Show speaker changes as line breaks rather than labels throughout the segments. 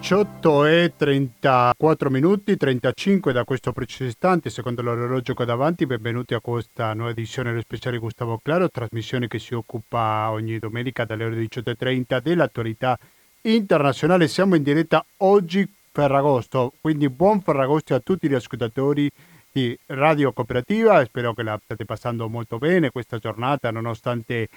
18 e 34 minuti, 35 da questo preciso istante, secondo l'orologio ho davanti. Benvenuti a questa nuova edizione dello speciale Gustavo Claro, trasmissione che si occupa ogni domenica dalle ore 18.30 dell'attualità internazionale. Siamo in diretta oggi Ferragosto, quindi buon Ferragosto a tutti gli ascoltatori di Radio Cooperativa. Spero che la state passando molto bene questa giornata, nonostante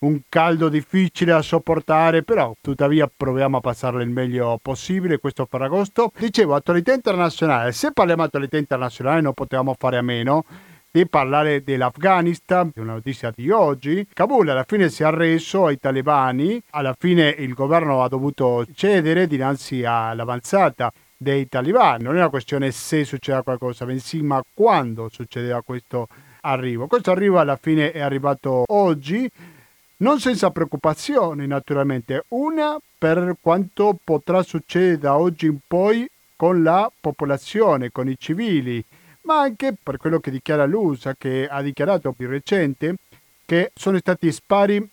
un caldo difficile da sopportare, però tuttavia proviamo a passarlo il meglio possibile questo Ferragosto. Dicevo, attualità internazionale, se parliamo di attualità internazionale non potevamo fare a meno di parlare dell'Afghanistan, una notizia di oggi. Kabul alla fine si è arreso ai talebani, alla fine il governo ha dovuto cedere dinanzi all'avanzata dei talebani. Non è una questione se succederà qualcosa, bensì ma quando succederà questo arrivo. Questo arrivo alla fine è arrivato oggi non senza preoccupazioni naturalmente. Una per quanto potrà succedere da oggi in poi con la popolazione, con i civili, ma anche per quello che dichiara l'USA, che ha dichiarato più recente che sono stati spari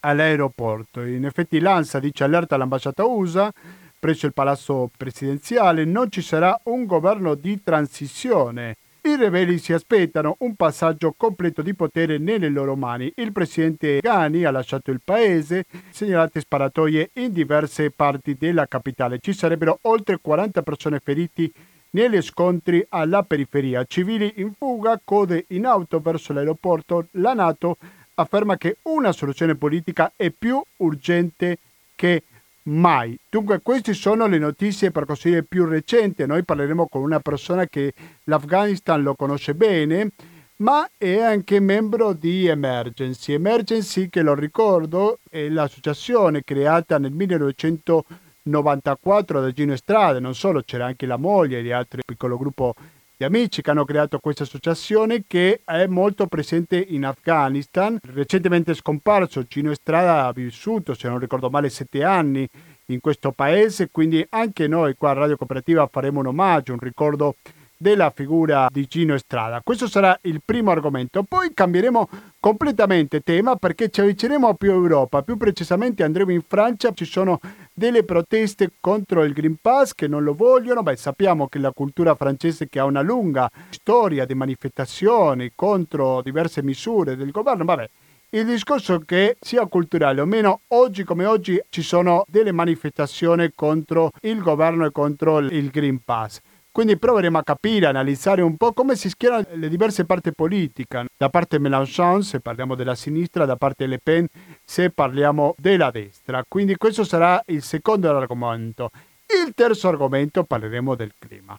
all'aeroporto. In effetti l'ANSA dice allerta all'ambasciata USA presso il palazzo presidenziale, non ci sarà un governo di transizione i ribelli si aspettano un passaggio completo di potere nelle loro mani. Il presidente Ghani ha lasciato il paese, segnalate sparatoie in diverse parti della capitale. Ci sarebbero oltre 40 persone ferite negli scontri alla periferia. Civili in fuga, code in auto verso l'aeroporto. La Nato afferma che una soluzione politica è più urgente che mai. Dunque queste sono le notizie per così dire più recenti. Noi parleremo con una persona che l'Afghanistan lo conosce bene, ma è anche membro di Emergency. Emergency, che lo ricordo, è l'associazione creata nel 1994 da Gino Estrada, non solo, c'era anche la moglie di altro piccolo gruppo di amici che hanno creato questa associazione che è molto presente in Afghanistan. Recentemente scomparso Gino Estrada ha vissuto, se non ricordo male, sette anni in questo paese, quindi anche noi qua a Radio Cooperativa faremo un omaggio, un ricordo della figura di Gino Estrada. Questo sarà il primo argomento. Poi cambieremo completamente tema perché ci avvicineremo a più Europa, più precisamente andremo in Francia, ci sono delle proteste contro il Green Pass che non lo vogliono. Beh, sappiamo che la cultura francese che ha una lunga storia di manifestazioni contro diverse misure del governo, vabbè, il discorso che sia culturale o meno, oggi come oggi ci sono delle manifestazioni contro il governo e contro il Green Pass. Quindi proveremo a capire, analizzare un po' come si schierano le diverse parti politiche. Da parte Mélenchon, se parliamo della sinistra, da parte Le Pen, se parliamo della destra. Quindi questo sarà il secondo argomento. Il terzo argomento parleremo del clima.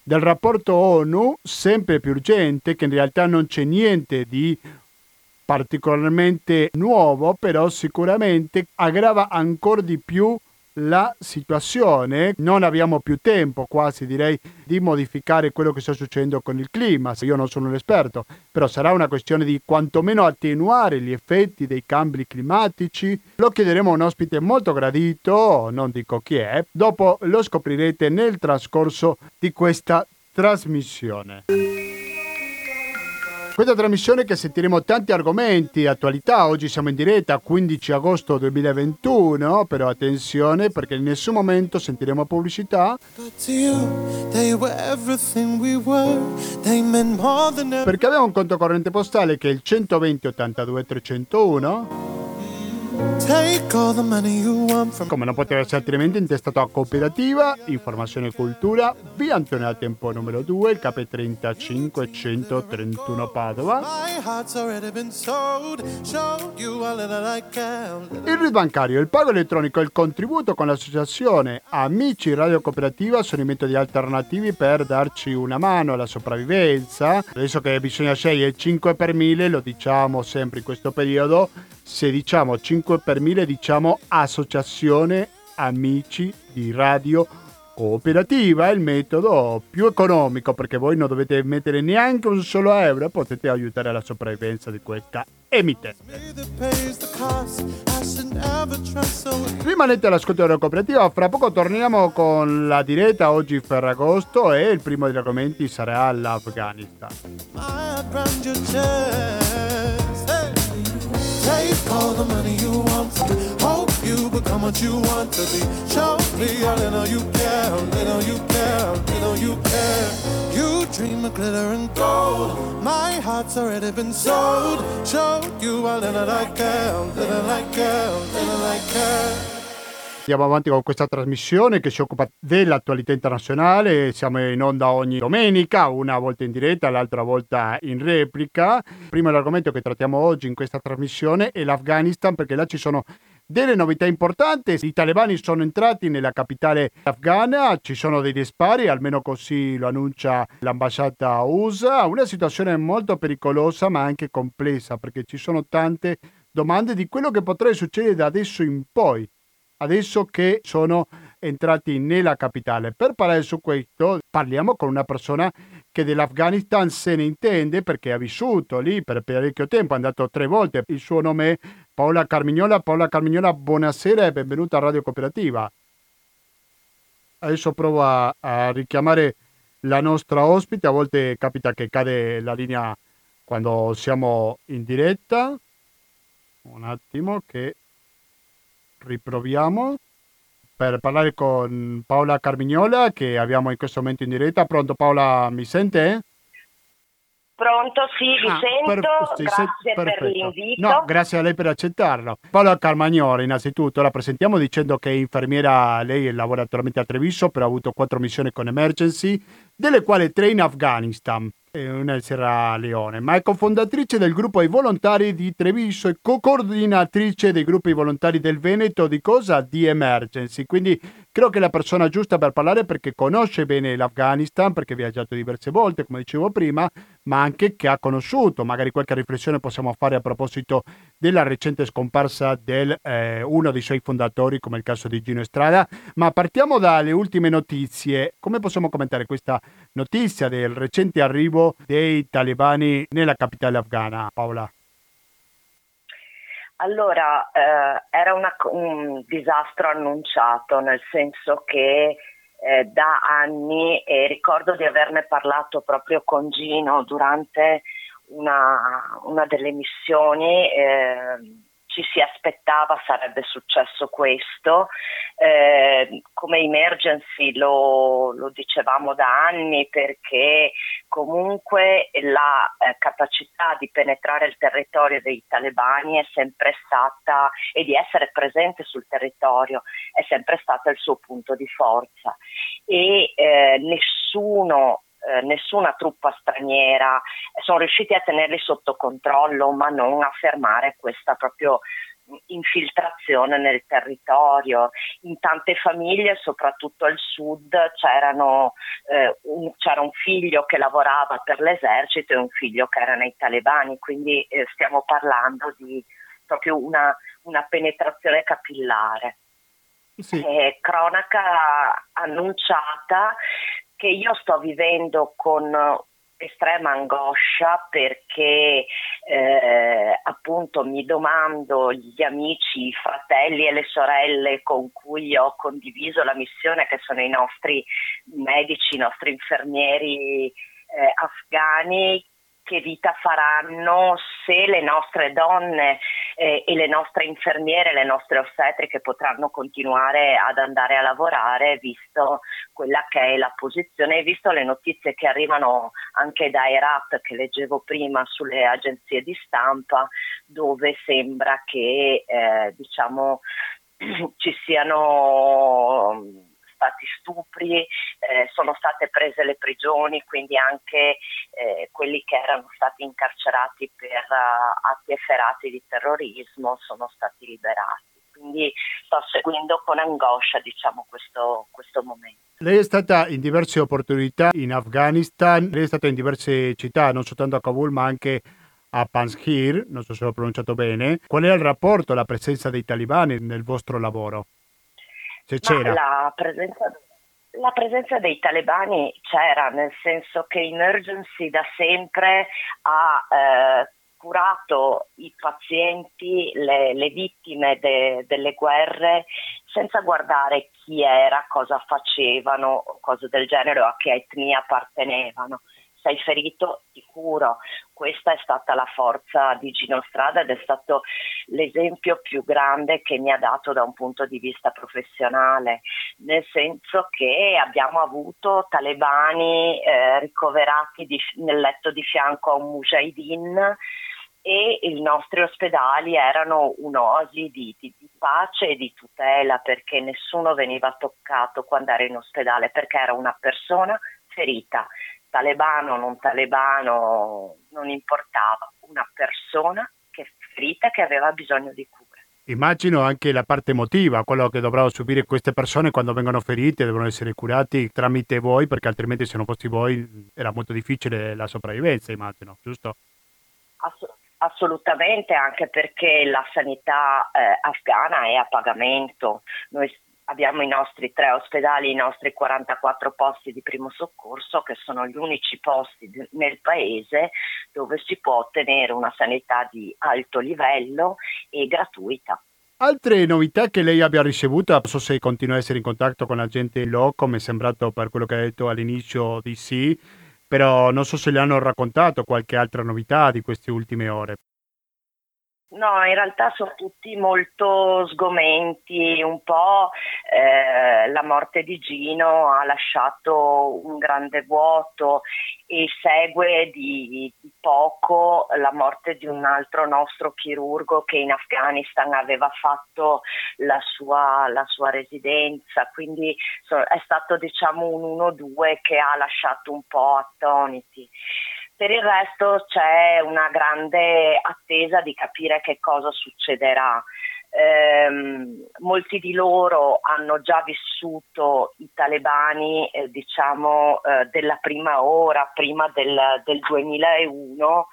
Del rapporto ONU, sempre più urgente, che in realtà non c'è niente di particolarmente nuovo, però sicuramente aggrava ancora di più la situazione, non abbiamo più tempo quasi direi di modificare quello che sta succedendo con il clima, io non sono un esperto, però sarà una questione di quantomeno attenuare gli effetti dei cambi climatici. Lo chiederemo a un ospite molto gradito, non dico chi è, dopo lo scoprirete nel trascorso di questa trasmissione. Questa trasmissione che sentiremo tanti argomenti, attualità, oggi siamo in diretta 15 agosto 2021, però attenzione perché in nessun momento sentiremo pubblicità. Perché abbiamo un conto corrente postale che è il 120 82 301 come non poteva essere altrimenti intestato a cooperativa, informazione e cultura, via Antonio Tempo numero 2, il KP35 131 Padova. Il RID bancario, il pago elettronico e il contributo con l'associazione Amici Radio Cooperativa sono i metodi alternativi per darci una mano alla sopravvivenza. Adesso che bisogna scegliere 5 per 1000, lo diciamo sempre in questo periodo, se diciamo 5 per 1000 diciamo associazione amici di radio cooperativa è il metodo più economico perché voi non dovete mettere neanche un solo euro e potete aiutare alla sopravvivenza di questa emittente. Rimanete all'ascolto della cooperativa, fra poco torniamo con la diretta oggi Ferragosto e il primo degli argomenti sarà l'Afghanistan. Take all the money you want. Hope you become
what you want to be. Show me a little you care, little you care, little you care. You dream of glitter and gold. My heart's already been sold. Show you a little I care, little I care, little I care.
Andiamo avanti con questa trasmissione che si occupa dell'attualità internazionale. Siamo in onda ogni domenica, una volta in diretta, l'altra volta in replica. Primo l'argomento che trattiamo oggi in questa trasmissione è l'Afghanistan, perché là ci sono delle novità importanti. I talebani sono entrati nella capitale afghana, ci sono dei dispari, almeno così lo annuncia l'ambasciata USA. Una situazione molto pericolosa ma anche complessa perché ci sono tante domande di quello che potrebbe succedere da adesso in poi adesso che sono entrati nella capitale. Per parlare su questo parliamo con una persona che dell'Afghanistan se ne intende perché ha vissuto lì per parecchio tempo, è andato tre volte. Il suo nome è Paola Carmignola. Paola Carmignola, buonasera e benvenuta a Radio Cooperativa. Adesso provo a, a richiamare la nostra ospite, a volte capita che cade la linea quando siamo in diretta. Un attimo che riproviamo per parlare con Paola Carmignola che abbiamo in questo momento in diretta. Pronto Paola, mi sente?
Pronto, sì, vi ah, sento, per, sì, grazie
per
l'invito.
No, grazie a lei per accettarlo. Paola Carmagnola, innanzitutto, la presentiamo dicendo che è infermiera, lei lavora attualmente a Treviso, però ha avuto quattro missioni con Emergency, delle quali tre in Afghanistan una è Sierra Leone, ma è cofondatrice del gruppo ai volontari di Treviso e co-coordinatrice dei gruppi volontari del Veneto di cosa? Di Emergency. Quindi credo che la persona giusta per parlare perché conosce bene l'Afghanistan, perché ha viaggiato diverse volte, come dicevo prima, ma anche che ha conosciuto. Magari qualche riflessione possiamo fare a proposito della recente scomparsa di eh, uno dei suoi fondatori, come il caso di Gino Estrada. Ma partiamo dalle ultime notizie. Come possiamo commentare questa notizia del recente arrivo dei talebani nella capitale afghana, Paola?
Allora, eh, era una, un disastro annunciato, nel senso che eh, da anni, e ricordo di averne parlato proprio con Gino durante una, una delle missioni, eh, ci si aspettava sarebbe successo questo. Eh, come emergency lo, lo, dicevamo da anni perché comunque la eh, capacità di penetrare il territorio dei talebani è sempre stata e di essere presente sul territorio è sempre stata il suo punto di forza e eh, nessuno eh, nessuna truppa straniera, sono riusciti a tenerli sotto controllo ma non a fermare questa proprio infiltrazione nel territorio. In tante famiglie, soprattutto al sud, eh, un, c'era un figlio che lavorava per l'esercito e un figlio che era nei talebani, quindi eh, stiamo parlando di proprio una, una penetrazione capillare. Sì. Eh, cronaca annunciata che io sto vivendo con estrema angoscia perché eh, appunto mi domando gli amici, i fratelli e le sorelle con cui ho condiviso la missione, che sono i nostri medici, i nostri infermieri eh, afghani, che vita faranno se le nostre donne eh, e le nostre infermiere, le nostre ostetriche potranno continuare ad andare a lavorare visto quella che è la posizione e visto le notizie che arrivano anche da Erat che leggevo prima sulle agenzie di stampa dove sembra che eh, diciamo ci siano stati stupri, eh, sono state prese le prigioni, quindi anche eh, quelli che erano stati incarcerati per uh, atti efferati di terrorismo sono stati liberati. Quindi sto seguendo con angoscia diciamo, questo, questo momento.
Lei è stata in diverse opportunità in Afghanistan, lei è stata in diverse città, non soltanto a Kabul ma anche a Panjshir, non so se l'ho pronunciato bene. Qual è il rapporto, la presenza dei talibani nel vostro lavoro?
Se c'era. La presenza, la presenza dei talebani c'era, nel senso che Emergency da sempre ha eh, curato i pazienti, le, le vittime de, delle guerre senza guardare chi era, cosa facevano, cose del genere o a che etnia appartenevano sei ferito ti curo. Questa è stata la forza di Gino Strada ed è stato l'esempio più grande che mi ha dato da un punto di vista professionale, nel senso che abbiamo avuto talebani eh, ricoverati di, nel letto di fianco a un mujahideen e i nostri ospedali erano un'oasi di, di, di, pace e di tutela perché nessuno veniva toccato quando era in ospedale perché era una persona ferita, talebano o non talebano non importava, una persona che ferita che aveva bisogno di cura.
Immagino anche la parte emotiva, quello che dovranno subire queste persone quando vengono ferite, devono essere curati tramite voi, perché altrimenti se non fossi voi era molto difficile la sopravvivenza, immagino, giusto?
Ass- assolutamente, anche perché la sanità eh, afghana è a pagamento. Noi abbiamo i nostri tre ospedali, i nostri 44 posti di primo soccorso, che sono gli unici posti nel paese dove si può ottenere una sanità di alto livello e gratuita.
Altre novità che lei abbia ricevuto, non so se continua a essere in contatto con la gente loco, mi è sembrato per quello che ha detto all'inizio di sì, però non so se le hanno raccontato qualche altra novità di queste ultime ore.
No, in realtà sono tutti molto sgomenti, un po' eh, la morte di Gino ha lasciato un grande vuoto e segue di, di, poco la morte di un altro nostro chirurgo che in Afghanistan aveva fatto la sua, la sua residenza, quindi so, è stato diciamo un 1-2 che ha lasciato un po' attoniti. Per il resto c'è una grande attesa di capire che cosa succederà. Eh, molti di loro hanno già vissuto i talebani eh, diciamo eh, della prima ora, prima del, del 2001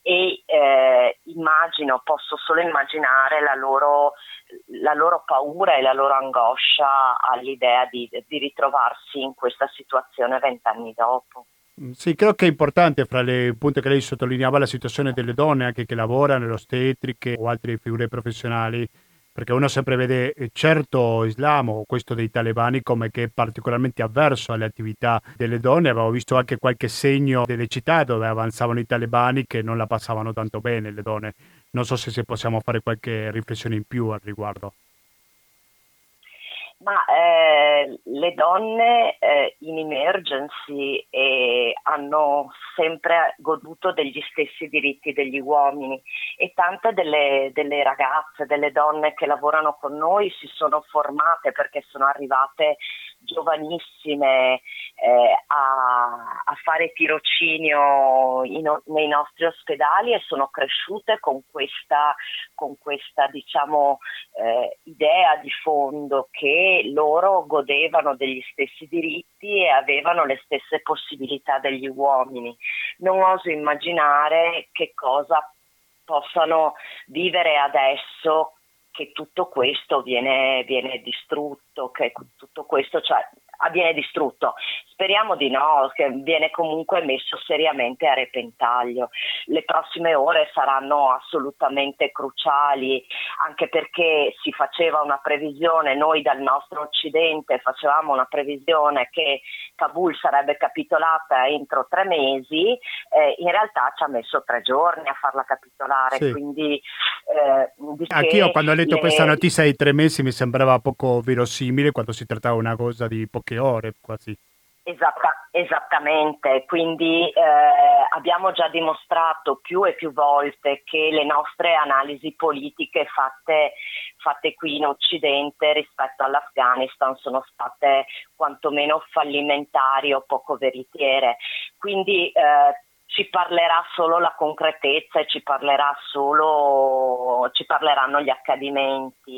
e eh, immagino, posso solo immaginare la loro, la loro, paura e la loro angoscia all'idea di, di ritrovarsi in questa situazione vent'anni dopo.
Mm, sì, credo che è importante fra le punte che lei sottolineava la situazione delle donne anche che lavorano nell'ostetriche o altre figure professionali, perché uno sempre vede eh, certo Islam o questo dei talebani come che è particolarmente avverso alle attività delle donne. Avevo visto anche qualche segno delle città dove avanzavano i talebani che non la passavano tanto bene le donne. Non so se possiamo fare qualche riflessione in più al riguardo.
Ma eh, le donne eh, in emergency eh, hanno sempre goduto degli stessi diritti degli uomini e tante delle, delle, ragazze, delle donne che lavorano con noi si sono formate perché sono arrivate giovanissime eh, a, a, fare tirocinio in, nei nostri ospedali e sono cresciute con questa, con questa diciamo, eh, idea di fondo che loro godevano degli stessi diritti e avevano le stesse possibilità degli uomini. Non oso immaginare che cosa possano vivere adesso che tutto questo viene, viene distrutto, che tutto questo cioè, viene distrutto. Speriamo di no, che viene comunque messo seriamente a repentaglio. Le prossime ore saranno assolutamente cruciali, anche perché si faceva una previsione, noi dal nostro occidente facevamo una previsione che Kabul sarebbe capitolata entro tre mesi, eh, in realtà ci ha messo tre giorni a farla capitolare, sì. quindi...
Eh, Anch'io quando ho letto le... questa notizia di tre mesi mi sembrava poco verosimile quando si trattava una cosa di poche ore quasi.
Esatta, esattamente, quindi eh, abbiamo già dimostrato più e più volte che le nostre analisi politiche fatte, fatte qui in Occidente rispetto all'Afghanistan sono state quantomeno fallimentari o poco veritiere. Quindi eh, ci parlerà solo la concretezza e ci, parlerà solo, ci parleranno gli accadimenti.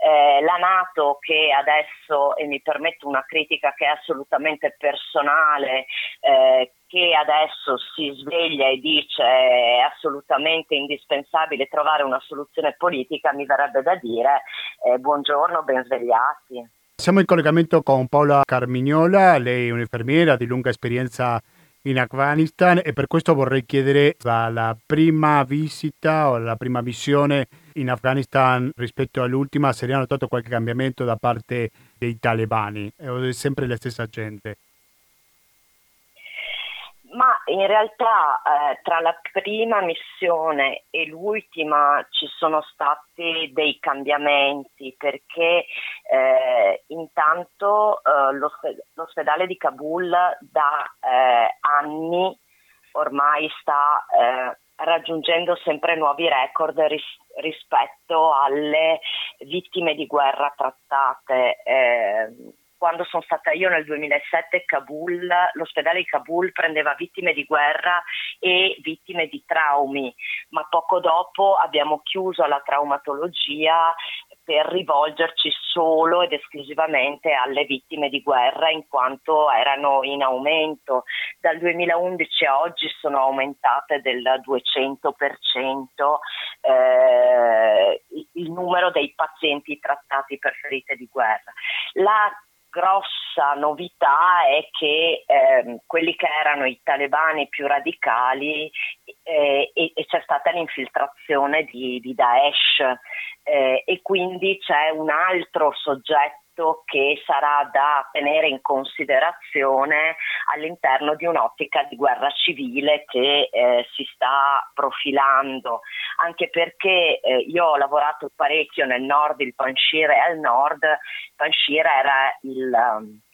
Eh, la Nato che adesso, e mi permetto una critica che è assolutamente personale, eh, che adesso si sveglia e dice è assolutamente indispensabile trovare una soluzione politica, mi verrebbe da dire eh, buongiorno, ben svegliati.
Siamo in collegamento con Paola Carmignola, lei è un'infermiera di lunga esperienza in Afghanistan e per questo vorrei chiedere la prima visita o la prima missione in Afghanistan rispetto all'ultima, se ha notato qualche cambiamento da parte dei talebani o è sempre la stessa gente?
Ma in realtà eh, tra la prima missione e l'ultima ci sono stati dei cambiamenti perché eh, intanto eh, l'osped- l'ospedale di Kabul da eh, anni ormai sta eh, raggiungendo sempre nuovi record ris- rispetto alle vittime di guerra trattate. Quando sono stata io nel 2007 Kabul, l'ospedale di Kabul prendeva vittime di guerra e vittime di traumi, ma poco dopo abbiamo chiuso la traumatologia per rivolgerci solo ed esclusivamente alle vittime di guerra in quanto erano in aumento. Dal 2011 a oggi sono aumentate del 200% eh, il numero dei pazienti trattati per ferite di guerra. La grossa novità è che eh, quelli che erano i talebani più radicali eh, e, e, c'è stata l'infiltrazione di, di Daesh eh, e quindi c'è un altro soggetto aspetto che sarà da tenere in considerazione all'interno di un'ottica di guerra civile che eh, si sta profilando, anche perché eh, io ho lavorato parecchio nel nord, il Panshir è al nord, Panshir era il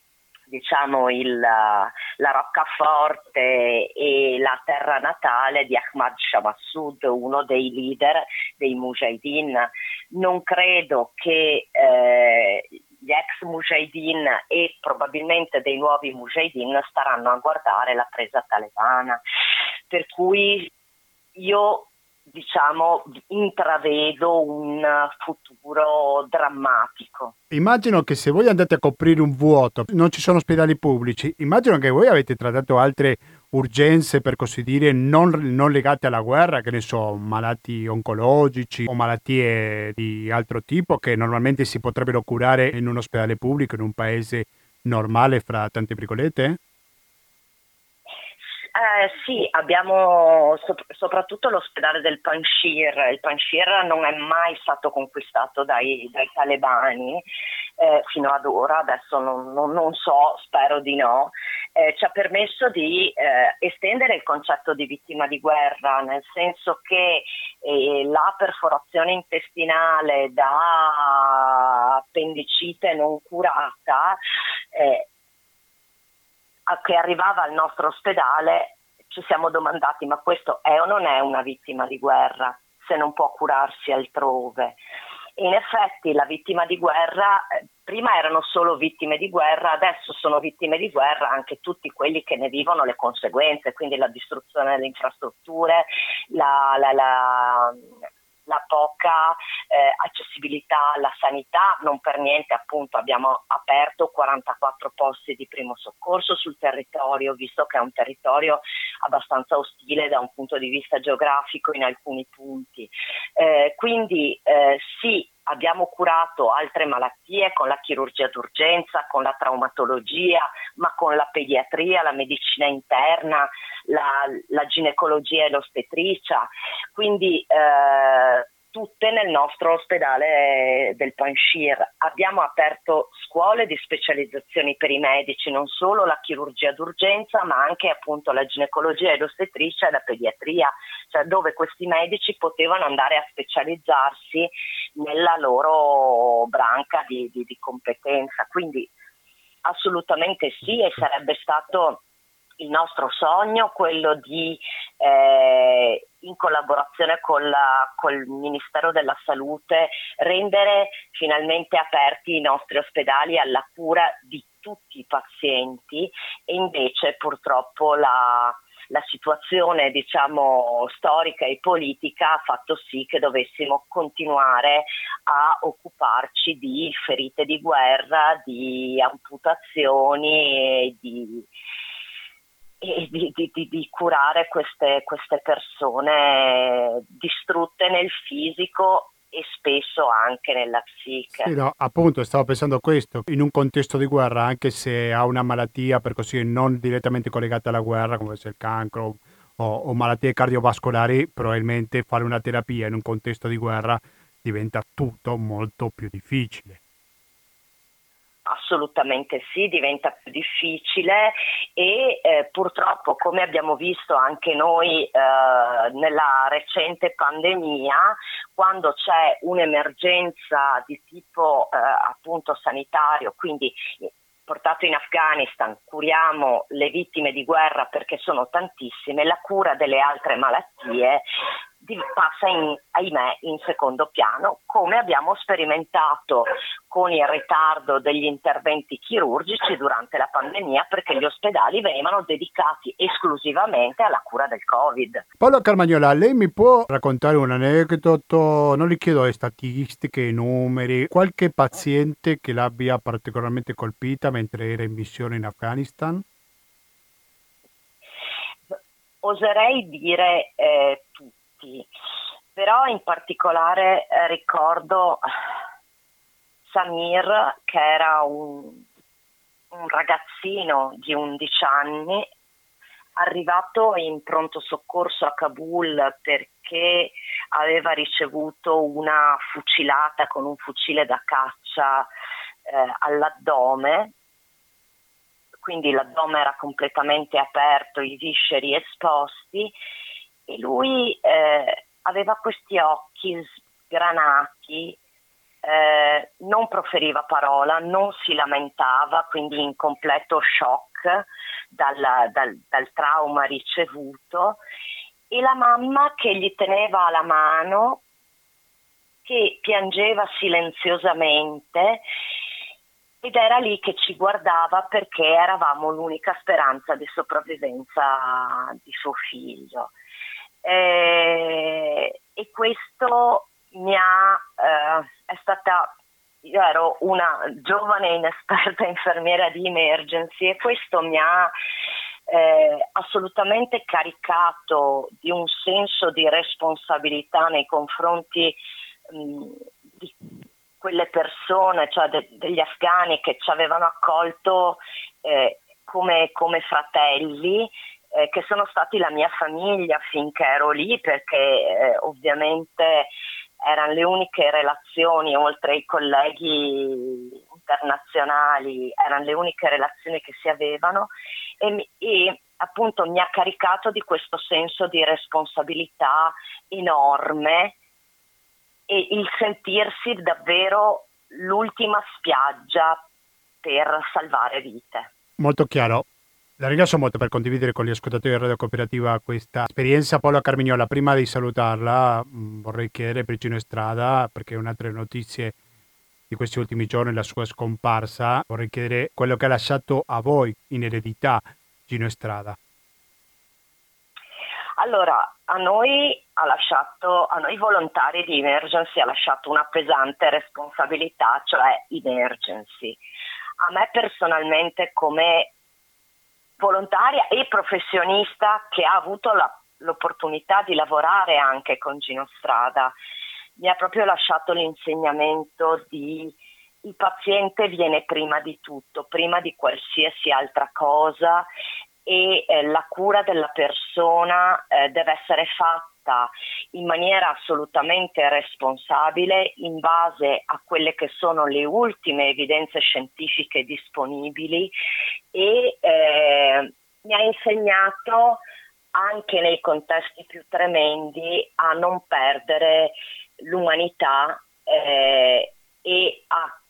diciamo il, la roccaforte e la terra natale di Ahmad Shah Massoud, uno dei leader dei Mujahideen. Non credo che eh, gli ex mujahideen e probabilmente dei nuovi mujahideen staranno a guardare la presa talebana. Per cui io diciamo, intravedo un futuro drammatico.
Immagino che se voi andate a coprire un vuoto, non ci sono ospedali pubblici, immagino che voi avete trattato altre urgenze, per così dire, non, non legate alla guerra, che ne so, malati oncologici o malattie di altro tipo che normalmente si potrebbero curare in un ospedale pubblico, in un paese normale, fra tante virgolette?
Eh, sì, abbiamo sop- soprattutto l'ospedale del Panshir. Il Panshir non è mai stato conquistato dai, dai talebani eh, fino ad ora, adesso non, non, non so, spero di no. Eh, ci ha permesso di eh, estendere il concetto di vittima di guerra, nel senso che eh, la perforazione intestinale da appendicite non curata eh, che arrivava al nostro ospedale ci siamo domandati ma questo è o non è una vittima di guerra se non può curarsi altrove. In effetti la vittima di guerra, eh, prima erano solo vittime di guerra, adesso sono vittime di guerra anche tutti quelli che ne vivono le conseguenze, quindi la distruzione delle infrastrutture, la, la, la la poca eh, accessibilità alla sanità, non per niente appunto abbiamo aperto 44 posti di primo soccorso sul territorio, visto che è un territorio abbastanza ostile da un punto di vista geografico in alcuni punti. Eh, quindi eh, sì, abbiamo curato altre malattie con la chirurgia d'urgenza, con la traumatologia, ma con la pediatria, la medicina interna, la, la ginecologia e l'ostetricia. Quindi eh, tutte nel nostro ospedale del Panshir. Abbiamo aperto scuole di specializzazioni per i medici, non solo la chirurgia d'urgenza, ma anche appunto la ginecologia e l'ostetricia e la pediatria, cioè dove questi medici potevano andare a specializzarsi nella loro branca di, di, di competenza. Quindi assolutamente sì e sarebbe stato il nostro sogno, quello di eh, in collaborazione con, la, col Ministero della Salute rendere finalmente aperti i nostri ospedali alla cura di tutti i pazienti. E invece purtroppo la, la situazione diciamo, storica e politica ha fatto sì che dovessimo continuare a occuparci di ferite di guerra, di amputazioni e di, e di, di, di curare queste, queste, persone distrutte nel fisico e spesso anche nella psiche.
Sì, no, appunto, stavo pensando a questo, in un contesto di guerra, anche se ha una malattia per così non direttamente collegata alla guerra, come se il cancro o, o malattie cardiovascolari, probabilmente fare una terapia in un contesto di guerra diventa tutto molto più difficile
Assolutamente sì, diventa più difficile e eh, purtroppo come abbiamo visto anche noi eh, nella recente pandemia, quando c'è un'emergenza di tipo eh, appunto sanitario, quindi portato in Afghanistan, curiamo le vittime di guerra perché sono tantissime, la cura delle altre malattie passa in, ahimè in secondo piano, come abbiamo sperimentato con il ritardo degli interventi chirurgici durante la pandemia perché gli ospedali venivano dedicati esclusivamente alla cura del Covid.
Paolo Carmagnola, lei mi può raccontare un aneddoto? Non le chiedo statistiche, numeri, qualche paziente che l'abbia particolarmente colpita mentre era in missione in Afghanistan?
Oserei dire eh, tutti tutti, però in particolare eh, ricordo Samir che era un, un ragazzino di 11 anni arrivato in pronto soccorso a Kabul perché aveva ricevuto una fucilata con un fucile da caccia eh, all'addome, quindi l'addome era completamente aperto, i visceri esposti e lui eh, aveva questi occhi sgranati, eh, non proferiva parola, non si lamentava, quindi in completo shock dal, dal, dal trauma ricevuto. E la mamma che gli teneva la mano, che piangeva silenziosamente ed era lì che ci guardava perché eravamo l'unica speranza di sopravvivenza di suo figlio eh, e questo mi ha, eh, è stata, io ero una giovane inesperta infermiera di emergency e questo mi ha eh, assolutamente caricato di un senso di responsabilità nei confronti mh, di quelle persone, cioè de- degli afghani che ci avevano accolto eh, come, come fratelli eh, che sono stati la mia famiglia finché ero lì perché eh, ovviamente erano le uniche relazioni oltre ai colleghi internazionali, erano le uniche relazioni che si avevano e, e appunto mi ha caricato di questo senso di responsabilità enorme e il sentirsi davvero l'ultima spiaggia per salvare vite.
Molto chiaro. La ringrazio molto per condividere con gli ascoltatori di Radio Cooperativa questa esperienza. Paola Carmignola, prima di salutarla mm, vorrei chiedere per Gino Estrada, perché un'altra notizia di questi ultimi giorni, la sua scomparsa, vorrei chiedere quello che ha lasciato a voi in eredità Gino Estrada.
Allora, a noi, lasciato, a noi volontari di Emergency ha lasciato una pesante responsabilità, cioè Emergency. A me personalmente come volontaria e professionista che ha avuto la, l'opportunità di lavorare anche con Gino Strada. Mi ha proprio lasciato l'insegnamento di il paziente viene prima di tutto, prima di qualsiasi altra cosa e eh, la cura della persona eh, deve essere fatta in maniera assolutamente responsabile in base a quelle che sono le ultime evidenze scientifiche disponibili e eh, mi ha insegnato anche nei contesti più tremendi a non perdere l'umanità eh, e a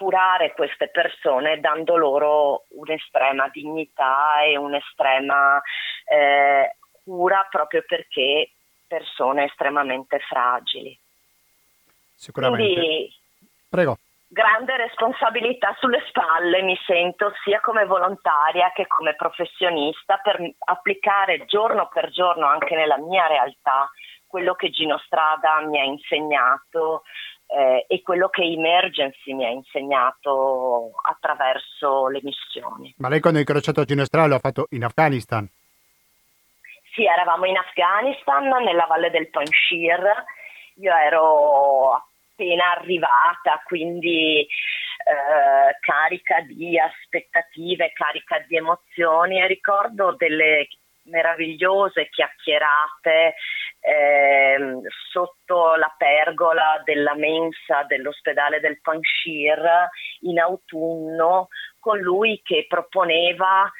curare queste persone dando loro un'estrema dignità e un'estrema eh, cura proprio perché persone estremamente fragili.
Sicuramente. Quindi, Prego.
Grande responsabilità sulle spalle mi sento sia come volontaria che come professionista per applicare giorno per giorno anche nella mia realtà quello che Gino Strada mi ha insegnato eh, e quello che Emergency mi ha insegnato attraverso le missioni.
Ma lei quando ha incrociato Gino Strada lo ha fatto in Afghanistan?
Sì, eravamo in Afghanistan, nella valle del Panshir. Io ero appena arrivata, quindi eh, carica di aspettative, carica di emozioni e ricordo delle meravigliose chiacchierate eh, sotto la pergola della mensa dell'ospedale del Panshir in autunno con lui che proponeva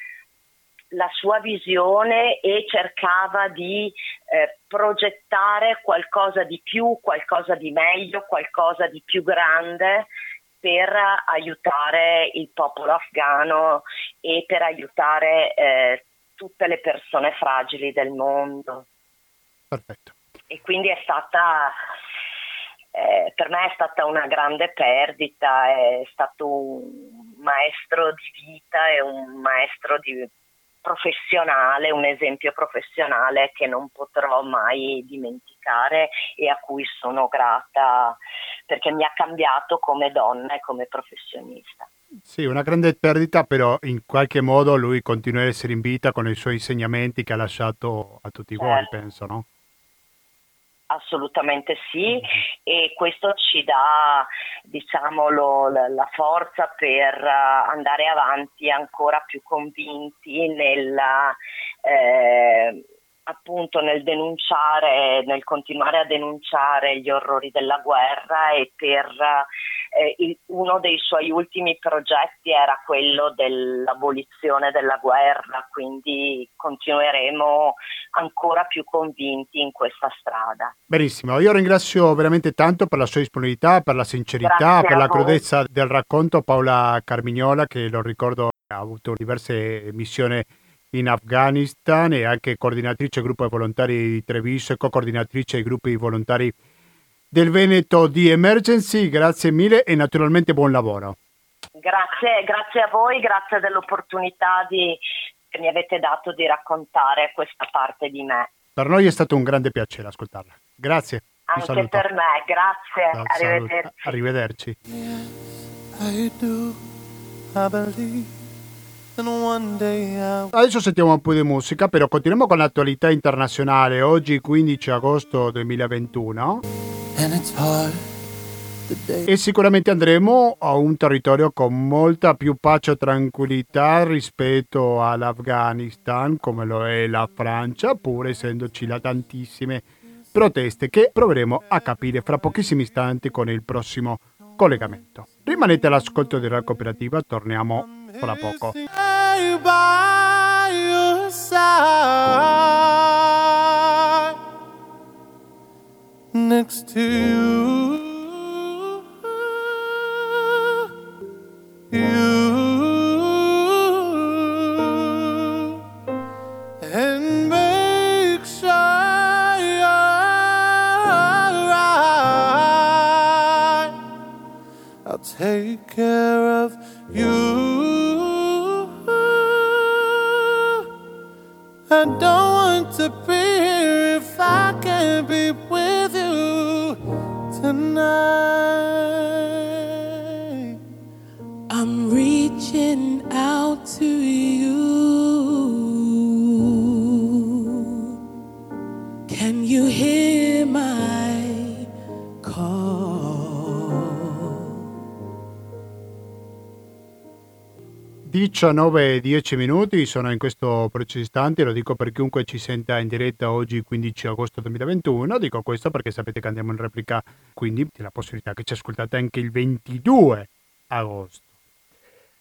la sua visione e cercava di eh, progettare qualcosa di più, qualcosa di meglio, qualcosa di più grande per aiutare il popolo afghano e per aiutare eh, tutte le persone fragili del mondo.
Perfetto.
E quindi è stata, eh, per me è stata una grande perdita, è stato un maestro di vita e un maestro di, professionale, un esempio professionale che non potrò mai dimenticare e a cui sono grata perché mi ha cambiato come donna e come professionista.
Sì, una grande perdita, però in qualche modo lui continua ad essere in vita con i suoi insegnamenti che ha lasciato a tutti certo. voi, penso, no?
Assolutamente sì e questo ci dà diciamo, lo, la forza per eh, andare avanti ancora più convinti nella, eh, appunto nel denunciare, nel continuare a denunciare gli orrori della guerra e per eh, il, uno dei suoi ultimi progetti era quello dell'abolizione della guerra, quindi continueremo ancora più convinti in questa strada.
Benissimo, io ringrazio veramente tanto per la sua disponibilità, per la sincerità, Grazie per la crudezza del racconto Paola Carmignola che lo ricordo ha avuto diverse missioni in Afghanistan e anche coordinatrice gruppo volontari di Treviso e co-coordinatrice dei gruppi volontari del Veneto di Emergency. Grazie mille e naturalmente buon lavoro.
Grazie, grazie a voi, grazie dell'opportunità di, che mi avete dato di raccontare questa parte di me.
Per noi è stato un grande piacere ascoltarla. Grazie.
Anche per me, grazie. Ciao, Arrivederci.
Arrivederci. Adesso sentiamo un po' di musica, però continuiamo con l'attualità internazionale. Oggi 15 agosto 2021 e sicuramente andremo a un territorio con molta più pace e tranquillità rispetto all'Afghanistan, come lo è la Francia, pur essendoci là tantissime proteste che proveremo a capire fra pochissimi istanti con il prossimo collegamento. Rimanete all'ascolto della cooperativa, torniamo fra poco. next to you. You. And make sure you're right. I'll take care of you. I don't want to be here if I can't be with you tonight. I'm reaching out to you. Can you hear my 19 e 10 minuti sono in questo preciso istante, lo dico per chiunque ci senta in diretta oggi 15 agosto 2021, dico questo perché sapete che andiamo in replica, quindi c'è la possibilità che ci ascoltate anche il 22 agosto.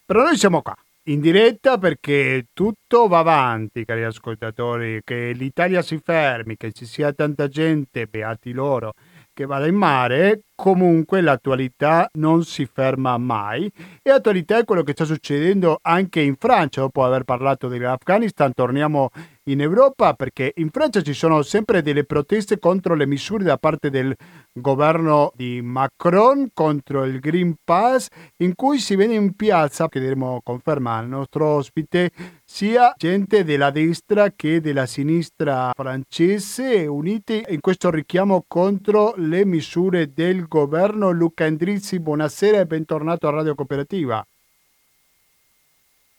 Però noi siamo qua, in diretta perché tutto va avanti, cari ascoltatori, che l'Italia si fermi, che ci sia tanta gente, beati loro, che vada in mare, comunque l'attualità non si ferma mai e l'attualità è quello che sta succedendo anche in Francia dopo aver parlato dell'Afghanistan. Torniamo in Europa perché in Francia ci sono sempre delle proteste contro le misure da parte del governo di Macron contro il Green Pass in cui si vede in piazza, chiederemo conferma al nostro ospite, sia gente della destra che della sinistra francese uniti in questo richiamo contro le misure del governo. Luca Endrizzi, buonasera e bentornato a Radio Cooperativa.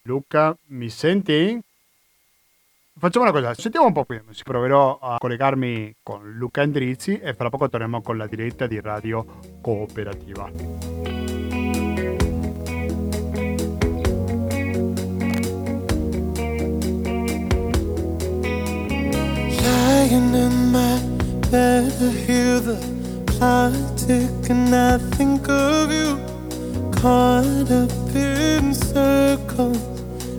Luca, mi senti? Facciamo una cosa, sentiamo un po' qui, proverò a collegarmi con Luca Endrizzi e fra poco torniamo con la diretta di Radio Cooperativa. Lying in my
bed, hear the tick, and I think of you. Caught up in circles,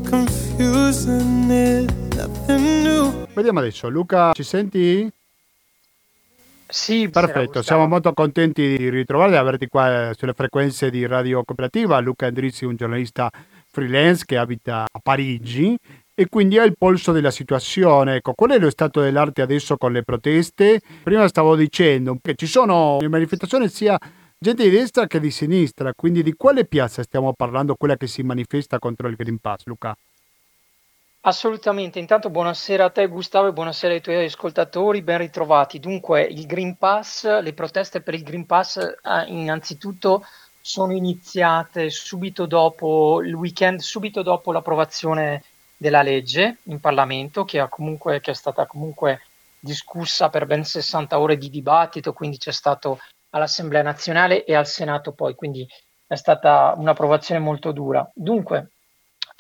confusing it, nothing new.
Vediamo adesso, Luca, ci senti?
Sì,
Perfetto, siamo molto contenti di ritrovare, di averti qua eh, sulle frequenze di Radio Cooperativa. Luca Endrizzi, un giornalista freelance che abita a Parigi e quindi ha il polso della situazione. Ecco, qual è lo stato dell'arte adesso con le proteste? Prima stavo dicendo che ci sono in manifestazioni sia gente di destra che di sinistra, quindi di quale piazza stiamo parlando, quella che si manifesta contro il Green Pass, Luca?
Assolutamente, intanto buonasera a te Gustavo e buonasera ai tuoi ascoltatori, ben ritrovati. Dunque, il Green Pass, le proteste per il Green Pass eh, innanzitutto sono iniziate subito dopo il weekend, subito dopo l'approvazione della legge in Parlamento, che, comunque, che è stata comunque discussa per ben 60 ore di dibattito, quindi c'è stato all'Assemblea nazionale e al Senato poi, quindi è stata un'approvazione molto dura. Dunque,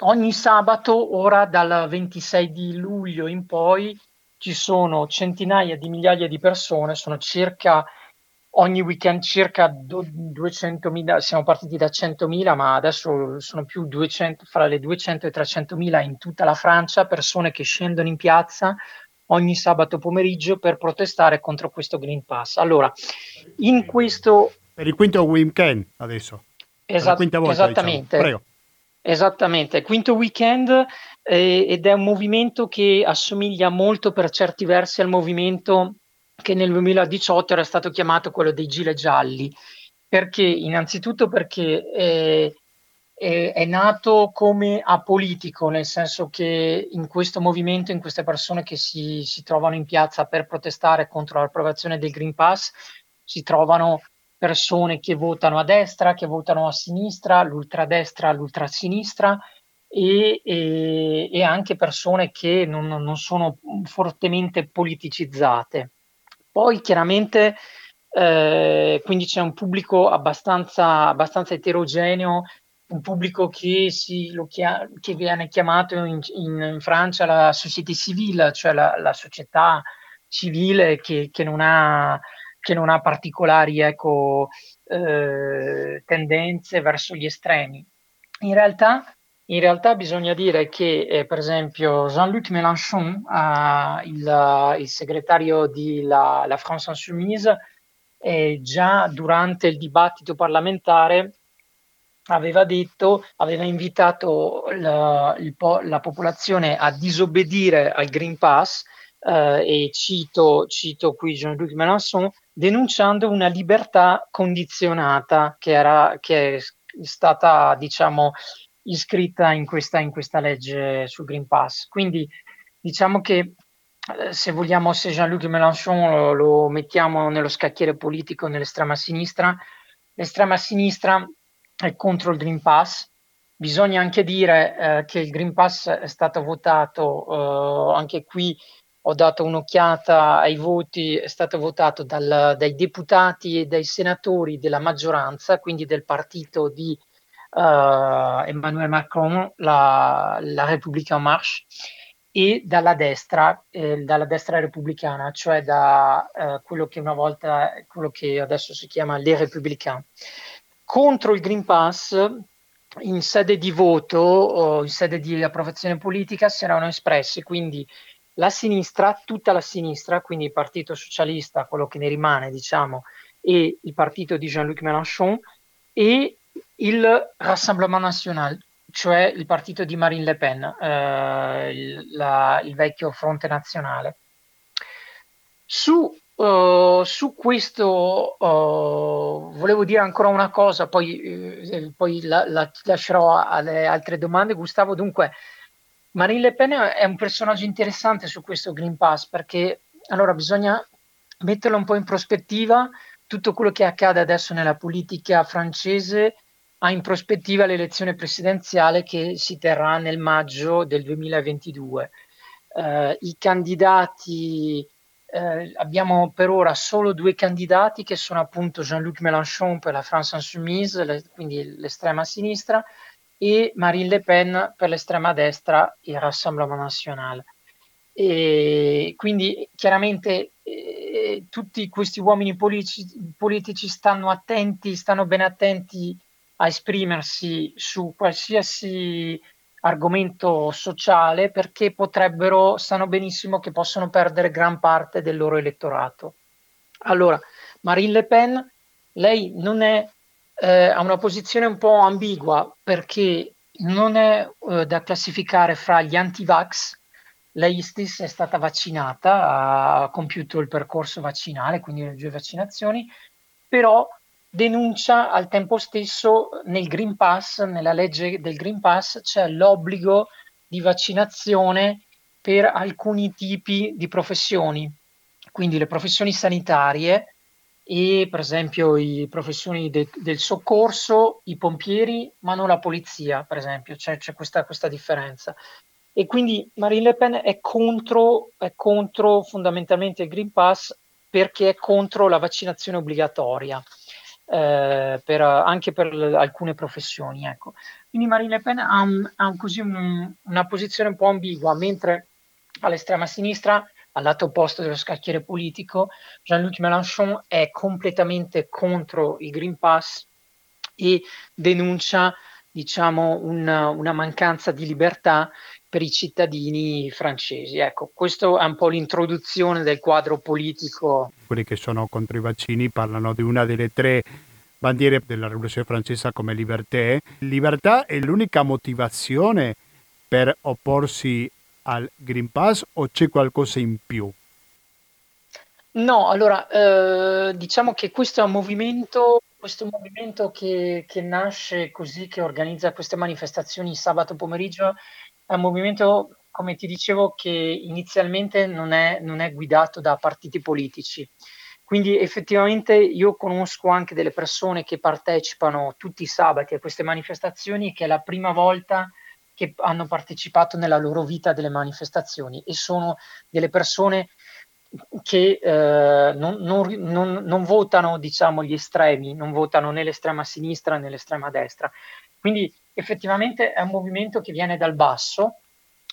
ogni sabato, ora dal 26 di luglio in poi, ci sono centinaia di migliaia di persone, sono circa ogni weekend circa 200.000, siamo partiti da 100.000, ma adesso sono più 200, fra le 200 e 300.000 in tutta la Francia, persone che scendono in piazza ogni sabato pomeriggio per protestare contro questo Green Pass. Allora, in questo...
Per il quinto weekend adesso.
Esat- volta, diciamo. esattamente. Diciamo. Esattamente, quinto weekend eh, ed è un movimento che assomiglia molto per certi versi al movimento che nel 2018 era stato chiamato quello dei gilet gialli. Perché? Innanzitutto perché è, è, è nato come apolitico, nel senso che in questo movimento, in queste persone che si, si trovano in piazza per protestare contro l'approvazione del Green Pass, si trovano persone che votano a destra, che votano a sinistra, l'ultradestra, l'ultrasinistra e, e, e anche persone che non, non, sono fortemente politicizzate. Poi chiaramente eh, quindi c'è un pubblico abbastanza, abbastanza eterogeneo, un pubblico che, si, chia- che viene chiamato in, in, in, Francia la société civile, cioè la, la società civile che, che non ha che non ha particolari ecco, eh, tendenze verso gli estremi. In realtà, in realtà bisogna dire che, eh, per esempio, Jean-Luc Mélenchon, eh, il, il, segretario di la, la France Insoumise, eh, già durante il dibattito parlamentare aveva detto, aveva invitato la, il, la popolazione a disobbedire al Green Pass eh, e cito, cito qui Jean-Luc Mélenchon, denunciando una libertà condizionata che, era, che è stata, diciamo, iscritta in questa, in questa legge sul Green Pass. Quindi diciamo che eh, se vogliamo, se Jean-Luc Mélenchon lo, lo, mettiamo nello scacchiere politico nell'estrema sinistra, l'estrema sinistra è contro il Green Pass. Bisogna anche dire eh, che il Green Pass è stato votato eh, anche qui ho dato un'occhiata ai voti, è stato votato dal, dai deputati e dai senatori della maggioranza, quindi del partito di uh, Emmanuel Macron, la, la Repubblica En Marche, e dalla destra, eh, dalla destra repubblicana, cioè da eh, quello che una volta, quello che adesso si chiama Les Républicains. Contro il Green Pass in sede di voto o in sede di approvazione politica si erano espressi quindi la sinistra, tutta la sinistra, quindi il Partito Socialista, quello che ne rimane, diciamo, e il partito di Jean-Luc Mélenchon e il Rassemblement National, cioè il partito di Marine Le Pen, eh, il, la, il, vecchio fronte nazionale. Su, uh, su questo uh, volevo dire ancora una cosa, poi, uh, poi la, la, lascerò alle altre domande, Gustavo. Dunque, Marine Le Pen è un personaggio interessante su questo Green Pass perché allora bisogna metterlo un po' in prospettiva. Tutto quello che accade adesso nella politica francese ha in prospettiva l'elezione presidenziale che si terrà nel maggio del 2022. Eh, I candidati, eh, abbiamo per ora solo due candidati che sono appunto Jean-Luc Mélenchon per la France Insoumise, le, quindi l'estrema sinistra, e Marine Le Pen per l'estrema destra il Rassemblement National. E quindi chiaramente eh, tutti questi uomini politici, politici stanno attenti, stanno ben attenti a esprimersi su qualsiasi argomento sociale perché potrebbero, sanno benissimo che possono perdere gran parte del loro elettorato. Allora, Marine Le Pen, lei non è, eh, ha una posizione un po' ambigua perché non è eh, da classificare fra gli anti-vax, lei stessa è stata vaccinata, ha compiuto il percorso vaccinale, quindi le due vaccinazioni, però denuncia al tempo stesso nel Green Pass, nella legge del Green Pass, c'è l'obbligo di vaccinazione per alcuni tipi di professioni, quindi le professioni sanitarie e per esempio le professioni de- del soccorso, i pompieri, ma non la polizia, per esempio, c'è, c'è questa, questa differenza. E quindi Marine Le Pen è contro, è contro fondamentalmente il Green Pass perché è contro la vaccinazione obbligatoria. Eh, per, anche per l- alcune professioni. Ecco. Quindi Marine Le Pen ha, un, ha un così un, una posizione un po' ambigua, mentre all'estrema sinistra, al lato opposto dello scacchiere politico, Jean-Luc Mélenchon è completamente contro il Green Pass e denuncia diciamo, una, una mancanza di libertà per i cittadini francesi. Ecco, questo è un po' l'introduzione del quadro politico.
Quelli che sono contro i vaccini parlano di una delle tre bandiere della rivoluzione francese come libertà. Libertà è l'unica motivazione per opporsi al Green Pass o c'è qualcosa in più?
No, allora eh, diciamo che questo è un movimento, questo movimento che, che nasce così, che organizza queste manifestazioni sabato pomeriggio è un movimento, come ti dicevo, che inizialmente non è, non è guidato da partiti politici. Quindi effettivamente io conosco anche delle persone che partecipano tutti i sabati a queste manifestazioni che è la prima volta che hanno partecipato nella loro vita delle manifestazioni e sono delle persone che eh, non, non, non, non, votano diciamo, gli estremi, non votano né l'estrema sinistra né l'estrema destra. Quindi effettivamente è un movimento che viene dal basso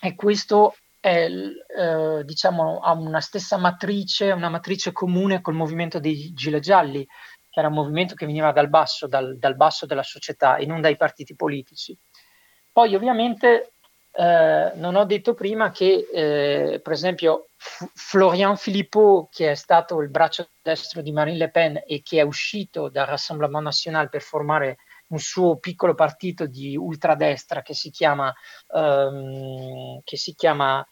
e questo è, eh, diciamo, ha una stessa matrice, una matrice comune col movimento dei gilet gialli, che era un movimento che veniva dal basso, dal, dal basso della società e non dai partiti politici. Poi ovviamente eh, non ho detto prima che, eh, per esempio, F- Florian Philippot, che è stato il braccio destro di Marine Le Pen e che è uscito dal Rassemblement National per formare un suo piccolo partito di ultradestra che si chiama, um, che si chiama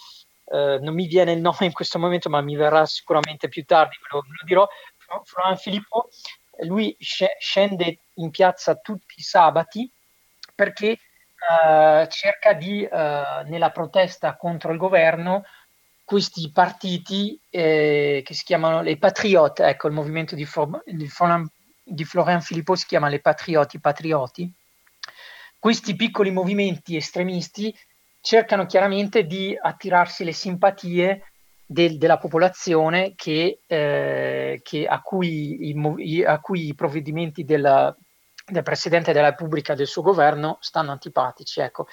uh, non mi viene il nome in questo momento, ma mi verrà sicuramente più tardi, ve lo, lo dirò. Florian Filippo, lui scende in piazza tutti i sabati perché uh, cerca di, uh, nella protesta contro il governo, questi partiti eh, che si chiamano le Patriote, ecco il movimento di, For- di Florian di Florian Filippo si chiama Le Patrioti Patrioti, questi piccoli movimenti estremisti cercano chiaramente di attirarsi le simpatie del, della popolazione che, eh, che a, cui i, a, cui i, provvedimenti della, del Presidente della Repubblica e del suo governo stanno antipatici. Ecco.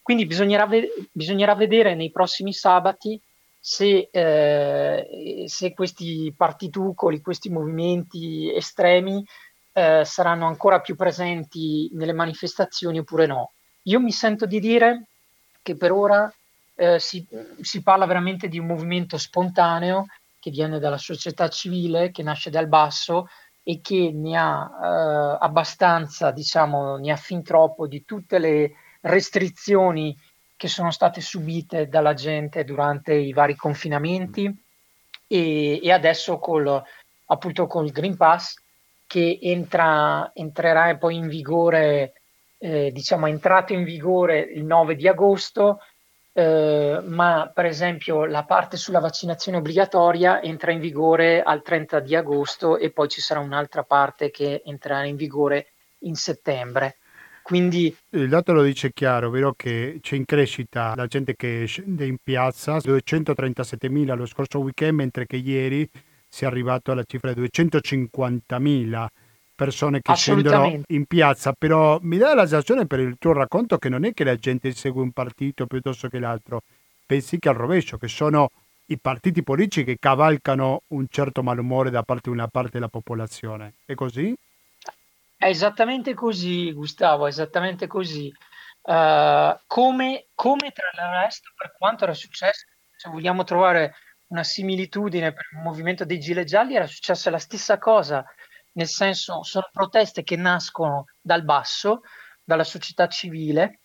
Quindi bisognerà, ve- bisognerà vedere nei prossimi sabati se, eh, se questi partitucoli, questi movimenti estremi eh, saranno ancora più presenti nelle manifestazioni oppure no. Io mi sento di dire che per ora eh, si, si, parla veramente di un movimento spontaneo che viene dalla società civile, che nasce dal basso e che ne ha eh, abbastanza, diciamo, ne ha fin troppo di tutte le restrizioni che sono state subite dalla gente durante i vari confinamenti e, e adesso col, appunto col Green Pass che entra, entrerà poi in vigore, eh, diciamo è entrato in vigore il 9 di agosto, eh, ma per esempio la parte sulla vaccinazione obbligatoria entra in vigore al 30 di agosto e poi ci sarà un'altra parte che entrerà in vigore in settembre. Quindi...
Il dato lo dice chiaro, ovvero che c'è in crescita la gente che scende in piazza, 237.000 lo scorso weekend, mentre che ieri si è arrivato alla cifra di 250.000 persone che scendono in piazza, però mi dà la sensazione per il tuo racconto che non è che la gente segue un partito piuttosto che l'altro, pensi che al rovescio, che sono i partiti politici che cavalcano un certo malumore da parte di una parte della popolazione. È così?
È esattamente così, Gustavo, è esattamente così. Uh, come, come tra l'altro per quanto era successo, se vogliamo trovare una similitudine per il movimento dei gilet gialli, era successa la stessa cosa, nel senso sono proteste che nascono dal basso, dalla società civile,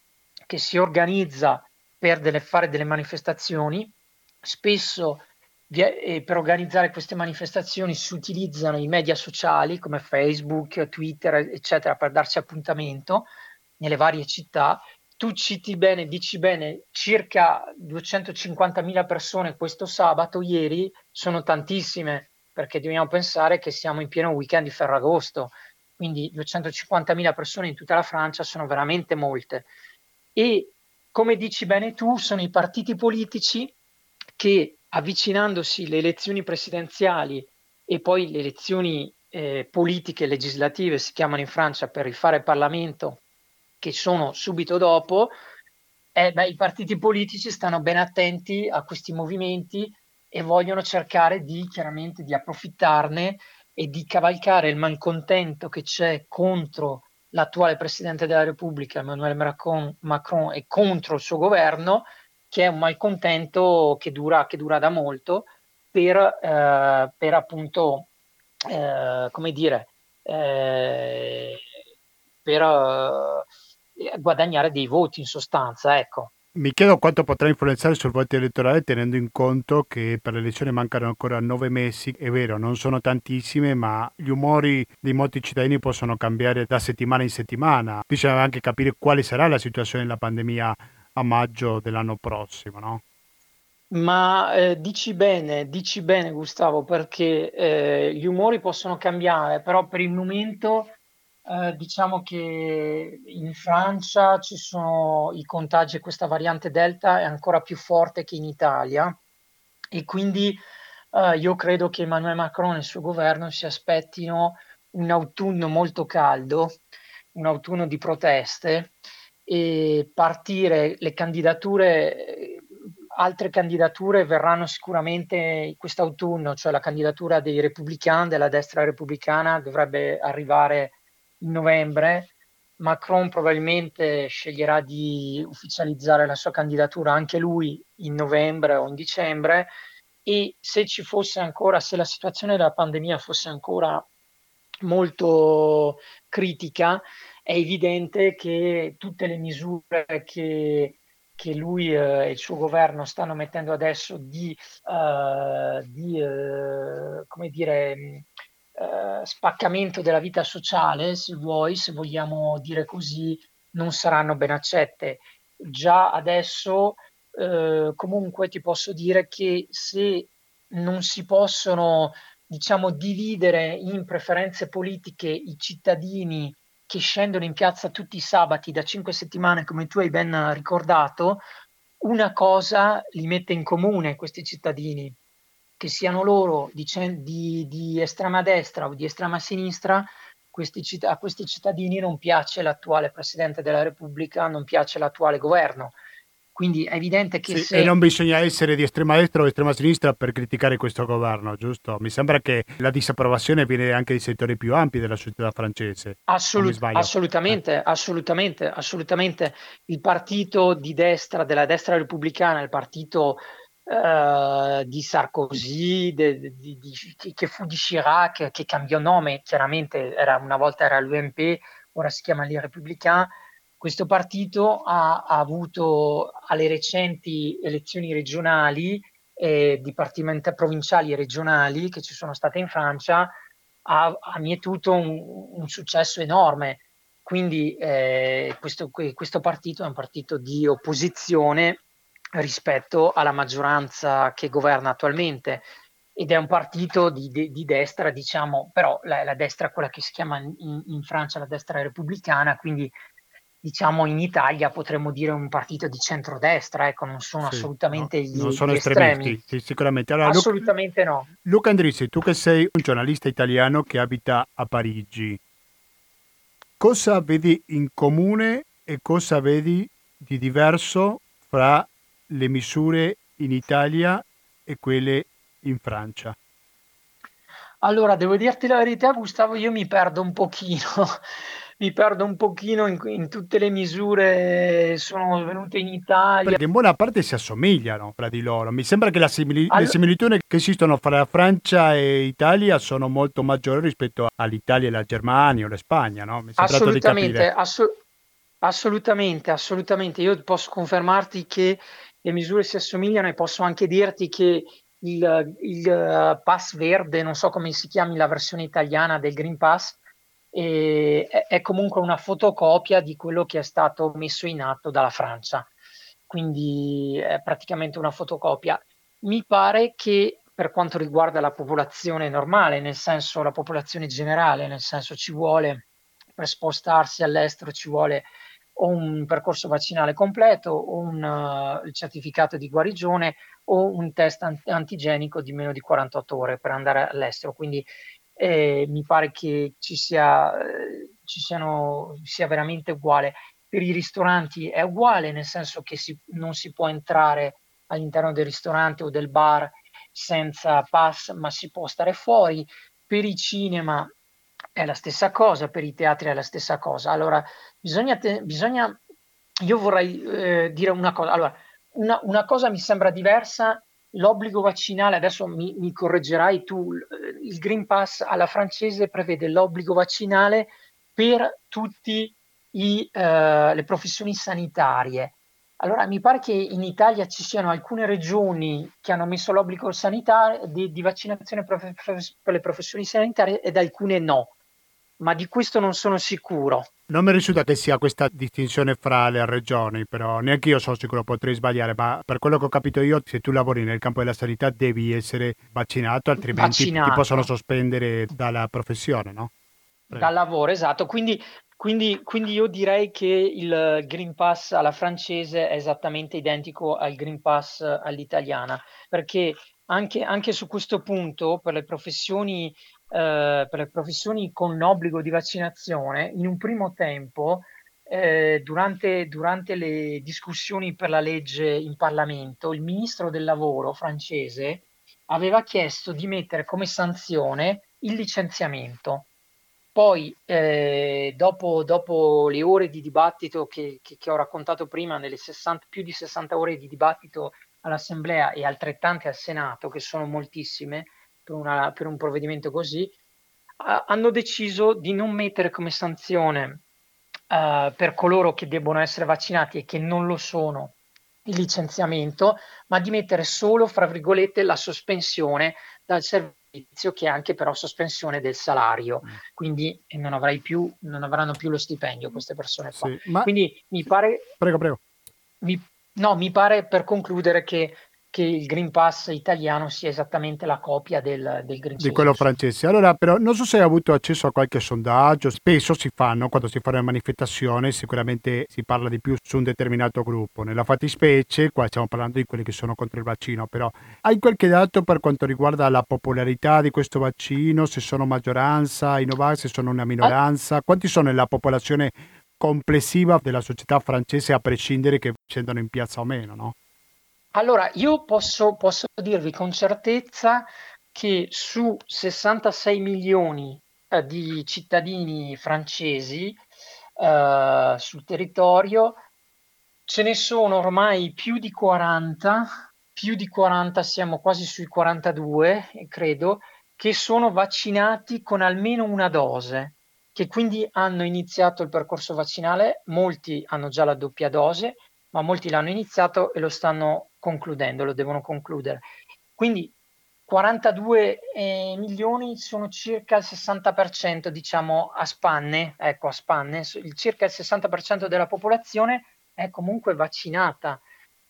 che si organizza per delle, fare delle manifestazioni, spesso per organizzare queste manifestazioni si utilizzano i media sociali come Facebook, Twitter, eccetera, per darsi appuntamento nelle varie città. Tu citi bene, dici bene, circa 250.000 persone questo sabato, ieri sono tantissime, perché dobbiamo pensare che siamo in pieno weekend di Ferragosto, quindi 250.000 persone in tutta la Francia sono veramente molte. E come dici bene tu, sono i partiti politici che avvicinandosi le elezioni presidenziali e poi le elezioni eh, politiche legislative, si chiamano in Francia per rifare il Parlamento, che sono subito dopo, eh, beh, i partiti politici stanno ben attenti a questi movimenti e vogliono cercare di chiaramente di approfittarne e di cavalcare il malcontento che c'è contro l'attuale Presidente della Repubblica, Emmanuel Macron, Macron e contro il suo governo che è un malcontento che dura, che dura da molto per, eh, per appunto, eh, come dire, eh, per eh, guadagnare dei voti in sostanza, ecco.
Mi chiedo quanto potrà influenzare sul voto elettorale tenendo in conto che per le elezioni mancano ancora nove mesi. È vero, non sono tantissime, ma gli umori di molti cittadini possono cambiare da settimana in settimana. Bisogna anche capire quale sarà la situazione della pandemia a maggio dell'anno prossimo, no?
Ma eh, dici bene, dici bene Gustavo, perché eh, gli umori possono cambiare, però per il momento eh, diciamo che in Francia ci sono i contagi e questa variante Delta è ancora più forte che in Italia e quindi eh, io credo che Emmanuel Macron e il suo governo si aspettino un autunno molto caldo, un autunno di proteste e partire le candidature, altre candidature verranno sicuramente quest'autunno, cioè la candidatura dei repubblicani, della destra repubblicana dovrebbe arrivare in novembre. Macron probabilmente sceglierà di ufficializzare la sua candidatura anche lui in novembre o in dicembre e se ci fosse ancora, se la situazione della pandemia fosse ancora molto critica, è evidente che tutte le misure che, che lui eh, e il suo governo stanno mettendo adesso di, uh, di uh, come dire, uh, spaccamento della vita sociale, se vuoi, se vogliamo dire così, non saranno ben accette. Già adesso comunque ti posso dire che se non si possono diciamo dividere in preferenze politiche i cittadini che scendono in piazza tutti i sabati da cinque settimane, come tu hai ben ricordato, una cosa li mette in comune questi cittadini, che siano loro di, di, di estrema destra o di estrema sinistra, questi, a questi cittadini non piace l'attuale Presidente della Repubblica, non piace l'attuale governo quindi è evidente che sì, se...
E non bisogna essere di estrema destra o estrema sinistra per criticare questo governo, giusto? Mi sembra che la disapprovazione viene anche dai settori più ampi della società francese.
Assolut- assolutamente, eh. assolutamente, assolutamente. Il partito di destra, della destra repubblicana, il partito Uh, di Sarkozy, de, de, de, che fu di Chirac, che cambiò nome, chiaramente era, una volta era l'UMP, ora si chiama Les Républicains, questo partito ha, ha avuto alle recenti elezioni regionali, eh, provinciali e regionali che ci sono state in Francia, ha, ha mietuto un, un, successo enorme. Quindi eh, questo, questo partito è un partito di opposizione rispetto alla maggioranza che governa attualmente ed è un partito di, di, di destra, diciamo, però la, la, destra, quella che si chiama in, in, Francia la destra repubblicana, quindi diciamo in Italia potremmo dire un partito di centrodestra, ecco, non sono sì, assolutamente no, gli, non sono gli estremi.
Sì, sicuramente.
Allora, assolutamente
Luca,
no.
Luca Andrissi, tu che sei un giornalista italiano che abita a Parigi, cosa vedi in comune e cosa vedi di diverso fra le misure in Italia e quelle in Francia?
Allora, devo dirti la verità, Gustavo, io mi perdo un pochino, mi perdo un pochino in, in tutte le misure, sono venute in Italia.
Perché in buona parte si assomigliano fra di loro. Mi sembra che simili- All- le similitudini che esistono fra Francia e Italia sono molto maggiori rispetto all'Italia e la Germania o la Spagna, no? Mi
assolutamente, assu- assolutamente, assolutamente. Io posso confermarti che le misure si assomigliano e posso anche dirti che il, il uh, pass verde, non so come si chiami la versione italiana del Green Pass, è, è comunque una fotocopia di quello che è stato messo in atto dalla Francia. Quindi è praticamente una fotocopia. Mi pare che per quanto riguarda la popolazione normale, nel senso la popolazione generale, nel senso ci vuole per spostarsi all'estero ci vuole o un percorso vaccinale completo o un uh, certificato di guarigione o un test antigenico di meno di 48 ore per andare all'estero. Quindi eh, mi pare che ci sia, eh, ci siano, sia veramente uguale. Per i ristoranti è uguale, nel senso che si, non si può entrare all'interno del ristorante o del bar senza pass, ma si può stare fuori. Per i cinema è la stessa cosa, per i teatri è la stessa cosa. Allora, bisogna, te, bisogna io vorrei eh, dire una cosa. Allora, una, una, cosa mi sembra diversa, l'obbligo vaccinale, adesso mi, mi, correggerai tu, il Green Pass alla francese prevede l'obbligo vaccinale per tutte uh, le professioni sanitarie. Allora, mi pare che in Italia ci siano alcune regioni che hanno messo l'obbligo sanitario di, di vaccinazione per, per le professioni sanitarie ed alcune no ma di questo non sono sicuro.
Non mi risulta che sia questa distinzione fra le regioni, però neanche io sono sicuro, potrei sbagliare, ma per quello che ho capito io, se tu lavori nel campo della sanità devi essere vaccinato, altrimenti vaccinato. ti possono sospendere dalla professione, no?
Prego. Dal lavoro, esatto. Quindi, quindi, quindi io direi che il Green Pass alla francese è esattamente identico al Green Pass all'italiana, perché anche, anche su questo punto, per le professioni eh, per le professioni con obbligo di vaccinazione, in un primo tempo, eh, durante, durante le discussioni per la legge in Parlamento, il ministro del lavoro francese aveva chiesto di mettere come sanzione il licenziamento. Poi, eh, dopo, dopo, le ore di dibattito che, che, che ho raccontato prima, nelle 60, più di 60 ore di dibattito all'Assemblea e altrettante al Senato, che sono moltissime, per, una, per un provvedimento così, uh, hanno deciso di non mettere come sanzione uh, per coloro che debbono essere vaccinati e che non lo sono il licenziamento, ma di mettere solo, fra virgolette, la sospensione dal servizio, che è anche però sospensione del salario. Mm. Quindi non, più, non avranno più lo stipendio queste persone qua. Sì, Quindi mi pare...
Prego, prego.
Mi, no, mi pare per concludere che che il Green Pass italiano sia esattamente la copia del, del Green Pass.
Di quello francese. Allora, però, non so se hai avuto accesso a qualche sondaggio, spesso si fanno quando si fa una manifestazione, sicuramente si parla di più su un determinato gruppo. Nella fattispecie, qua stiamo parlando di quelli che sono contro il vaccino, però hai qualche dato per quanto riguarda la popolarità di questo vaccino, se sono maggioranza, i Novax, se sono una minoranza, quanti sono nella popolazione complessiva della società francese a prescindere che scendano in piazza o meno, no?
Allora, io posso, posso dirvi con certezza che su 66 milioni eh, di cittadini francesi eh, sul territorio ce ne sono ormai più di 40, più di 40, siamo quasi sui 42, credo, che sono vaccinati con almeno una dose, che quindi hanno iniziato il percorso vaccinale, molti hanno già la doppia dose, ma molti l'hanno iniziato e lo stanno concludendo, lo devono concludere. Quindi 42 eh, milioni sono circa il 60%, diciamo a spanne, ecco a spanne, circa il 60% della popolazione è comunque vaccinata.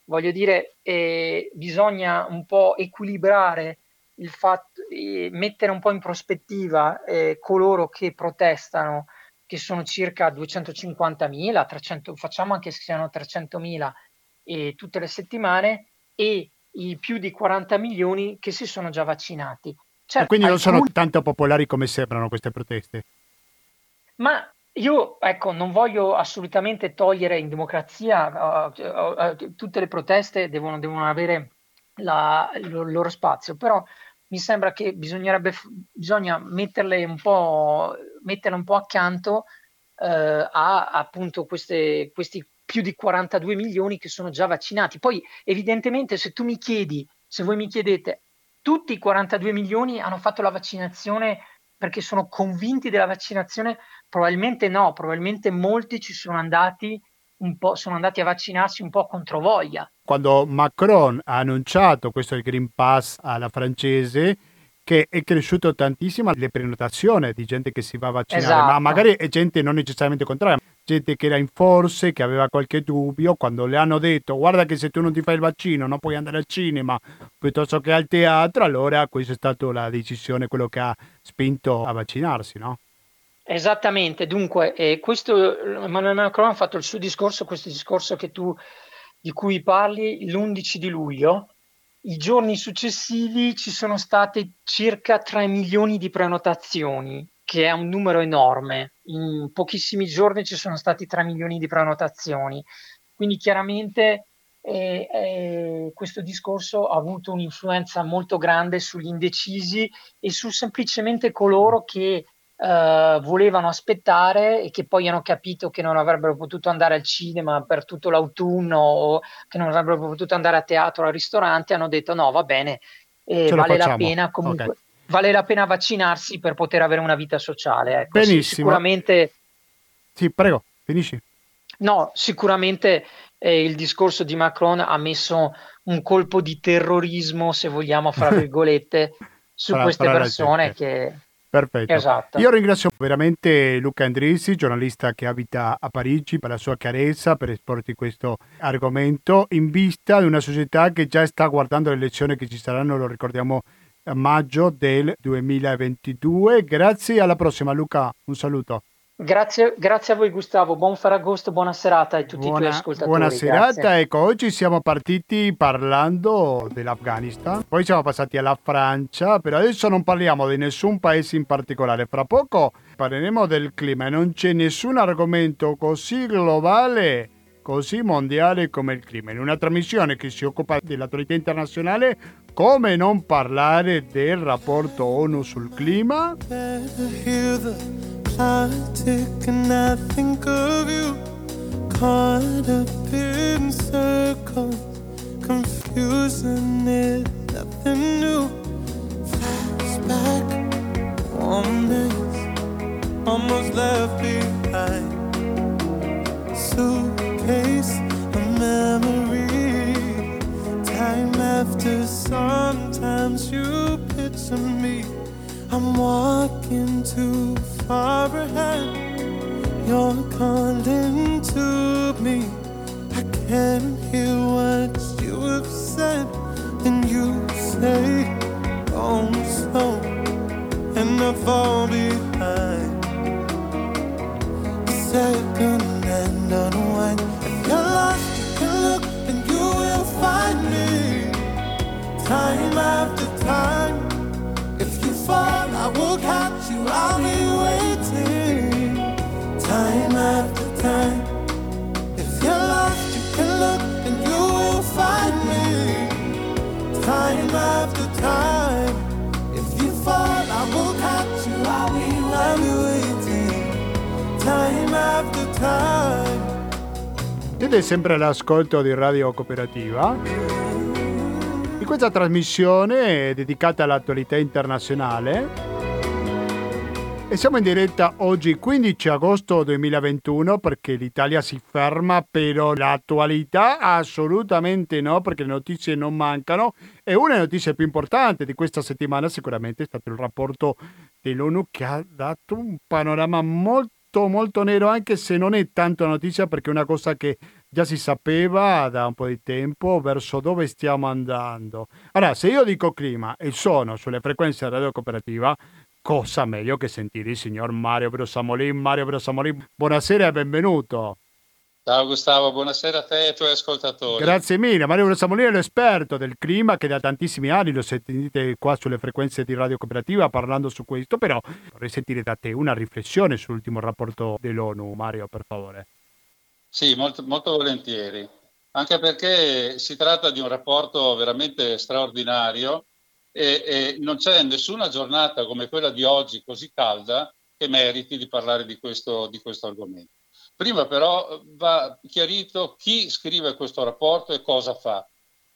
Voglio dire, eh, bisogna un po' equilibrare il fatto, eh, mettere un po' in prospettiva eh, coloro che protestano che sono circa 250.000, 300, facciamo anche se siano 300.000 eh, tutte le settimane e i più di 40 milioni che si sono già vaccinati.
Certo, quindi non alcuni... sono tanto popolari come sembrano queste proteste.
Ma io ecco, non voglio assolutamente togliere in democrazia, uh, uh, uh, tutte le proteste devono, devono avere la, il loro spazio, però mi sembra che bisognerebbe, bisogna metterle un po', metterle un po' accanto eh, a appunto queste, questi più di 42 milioni che sono già vaccinati. Poi evidentemente se tu mi chiedi, se voi mi chiedete, tutti i 42 milioni hanno fatto la vaccinazione perché sono convinti della vaccinazione? Probabilmente no, probabilmente molti ci sono andati un po', sono andati a vaccinarsi un po' contro voglia.
Quando Macron ha annunciato questo il Green Pass alla francese, che è cresciuto tantissimo le prenotazioni di gente che si va a vaccinare, esatto. ma magari è gente non necessariamente contraria, gente che era in forze, che aveva qualche dubbio, quando le hanno detto guarda che se tu non ti fai il vaccino non puoi andare al cinema piuttosto che al teatro, allora questa è stata la decisione, quello che ha spinto a vaccinarsi, no?
Esattamente, dunque, eh, questo Emmanuel Macron ha fatto il suo discorso, questo discorso tu, di cui parli, l'11 di luglio. I giorni successivi ci sono state circa 3 milioni di prenotazioni, che è un numero enorme. In pochissimi giorni ci sono stati 3 milioni di prenotazioni. Quindi chiaramente eh, eh, questo discorso ha avuto un'influenza molto grande sugli indecisi e su semplicemente coloro che Uh, volevano aspettare e che poi hanno capito che non avrebbero potuto andare al cinema per tutto l'autunno o che non avrebbero potuto andare a teatro o al ristorante, hanno detto no, va bene, eh, vale la pena comunque. Okay. Vale la pena vaccinarsi per poter avere una vita sociale. Ecco.
Benissimo.
Sicuramente.
Sì, prego, finisci.
No, sicuramente eh, il discorso di Macron ha messo un colpo di terrorismo, se vogliamo, fra virgolette, su queste persone che
Perfetto. Esatto. Io ringrazio veramente Luca Andrisi, giornalista che abita a Parigi, per la sua chiarezza, per esporti questo argomento, in vista di una società che già sta guardando le elezioni che ci saranno, lo ricordiamo, a maggio del 2022. Grazie, alla prossima Luca, un saluto.
Grazie, grazie, a voi Gustavo, buon Ferragosto, buona serata a tutti buona, i tuoi ascoltatori.
Buona serata, grazie. ecco, oggi siamo partiti parlando dell'Afghanistan, poi siamo passati alla Francia, però adesso non parliamo di nessun paese in particolare, fra poco parleremo del clima e non c'è nessun argomento così globale, così mondiale come il clima. In una trasmissione che si occupa dell'autorità internazionale, come non parlare del rapporto ONU sul clima? politic and I think sometimes you picture me I'm walking too far ahead. You're calling to me. I can't hear what you have said. And you say, Don't slow, and I fall behind. A second and unwind. Time after time fall, I will catch you. I'll be waiting time after time. If you're lost, you can look and you will find me time after time. If you fall, I will catch you. I'll be, I'll be waiting time after time. Siete sempre all'ascolto di Radio Cooperativa in questa trasmissione dedicata all'attualità internazionale. E siamo in diretta oggi 15 agosto 2021 perché l'Italia si ferma, però l'attualità assolutamente no perché le notizie non mancano e una delle notizie più importanti di questa settimana sicuramente è stato il rapporto dell'ONU che ha dato un panorama molto molto nero anche se non è tanto notizia perché è una cosa che già si sapeva da un po' di tempo verso dove stiamo andando. Allora, se io dico clima e sono sulle frequenze radio cooperativa, cosa meglio che sentire il signor Mario Brosamolin. Mario Brosamolin, buonasera e benvenuto.
Ciao Gustavo, buonasera a te e ai tuoi ascoltatori.
Grazie mille, Mario Brosamolin è l'esperto del clima che da tantissimi anni lo sentite qua sulle frequenze di Radio Cooperativa parlando su questo, però vorrei sentire da te una riflessione sull'ultimo rapporto dell'ONU, Mario, per favore.
Sì, molto, molto volentieri. anche perché si tratta di un rapporto veramente straordinario e, e non c'è nessuna giornata come quella di oggi così calda che meriti di parlare di questo, di questo argomento. Prima però va chiarito chi scrive questo rapporto e cosa fa.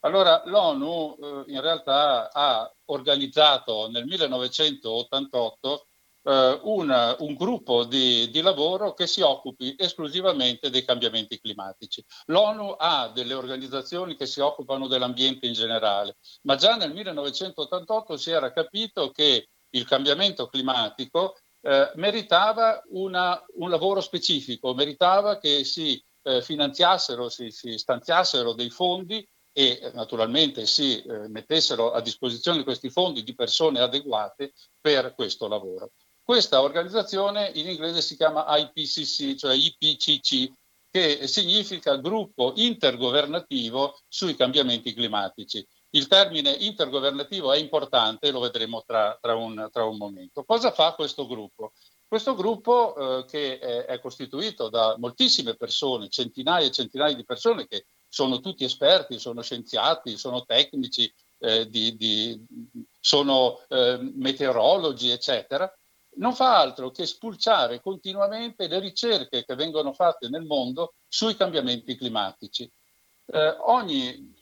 Allora l'ONU eh, in realtà ha organizzato nel 1988 eh, un, un, gruppo di, di, lavoro che si occupi esclusivamente dei cambiamenti climatici. L'ONU ha delle organizzazioni che si occupano dell'ambiente in generale, ma già nel 1988 si era capito che il cambiamento climatico eh, meritava una, un lavoro specifico, meritava che si eh, finanziassero, si, si, stanziassero dei fondi e naturalmente si eh, mettessero a disposizione questi fondi di persone adeguate per questo lavoro. Questa organizzazione in inglese si chiama IPCC, cioè IPCC, che significa gruppo intergovernativo sui cambiamenti climatici. Il termine intergovernativo è importante, lo vedremo tra, tra, un, tra un, momento. Cosa fa questo gruppo? Questo gruppo eh, che è, è, costituito da moltissime persone, centinaia e centinaia di persone che sono tutti esperti, sono scienziati, sono tecnici, eh, di, di, sono eh, meteorologi, eccetera, non fa altro che spulciare continuamente le ricerche che vengono fatte nel mondo sui cambiamenti climatici. Eh, ogni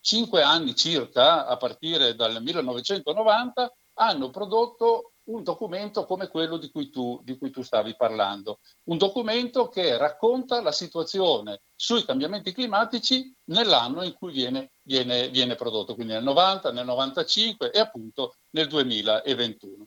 cinque anni circa, a partire dal 1990, hanno prodotto un documento come quello di cui, tu, di cui tu stavi parlando, un documento che racconta la situazione sui cambiamenti climatici nell'anno in cui viene, viene, viene prodotto, quindi nel 90, nel 95 e appunto nel 2021.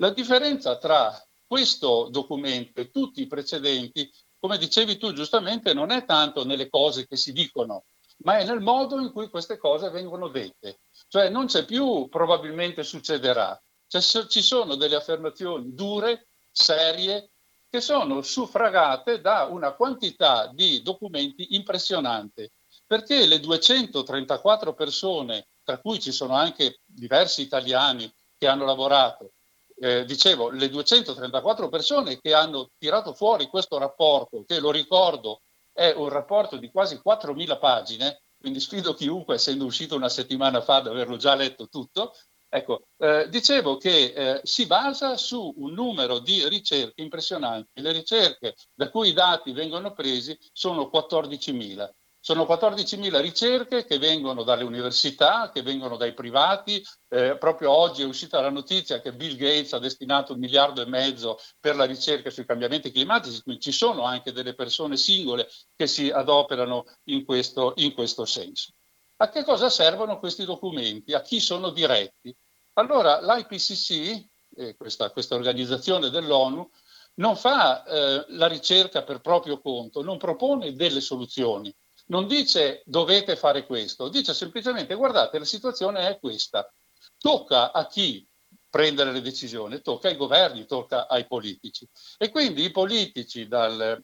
La differenza tra questo documento e tutti i precedenti, come dicevi tu giustamente, non è tanto nelle cose che si dicono, ma è nel modo in cui queste cose vengono dette. Cioè non c'è più probabilmente succederà, cioè, ci sono delle affermazioni dure, serie, che sono suffragate da una quantità di documenti impressionante, perché le 234 persone, tra cui ci sono anche diversi italiani che hanno lavorato, eh, dicevo, le 234 persone che hanno tirato fuori questo rapporto, che lo ricordo è un rapporto di quasi 4.000 pagine, quindi sfido chiunque, essendo uscito una settimana fa, ad averlo già letto tutto. Ecco, eh, dicevo che eh, si basa su un numero di ricerche impressionanti. Le ricerche da cui i dati vengono presi sono 14.000. Sono 14.000 ricerche che vengono dalle università, che vengono dai privati. Eh, proprio oggi è uscita la notizia che Bill Gates ha destinato un miliardo e mezzo per la ricerca sui cambiamenti climatici, quindi ci sono anche delle persone singole che si adoperano in questo, in questo senso. A che cosa servono questi documenti? A chi sono diretti? Allora l'IPCC, eh, questa, questa organizzazione dell'ONU, non fa eh, la ricerca per proprio conto, non propone delle soluzioni, non dice dovete fare questo, dice semplicemente guardate la situazione è questa. Tocca a chi prendere le decisioni, tocca ai governi, tocca ai politici. E quindi i politici dal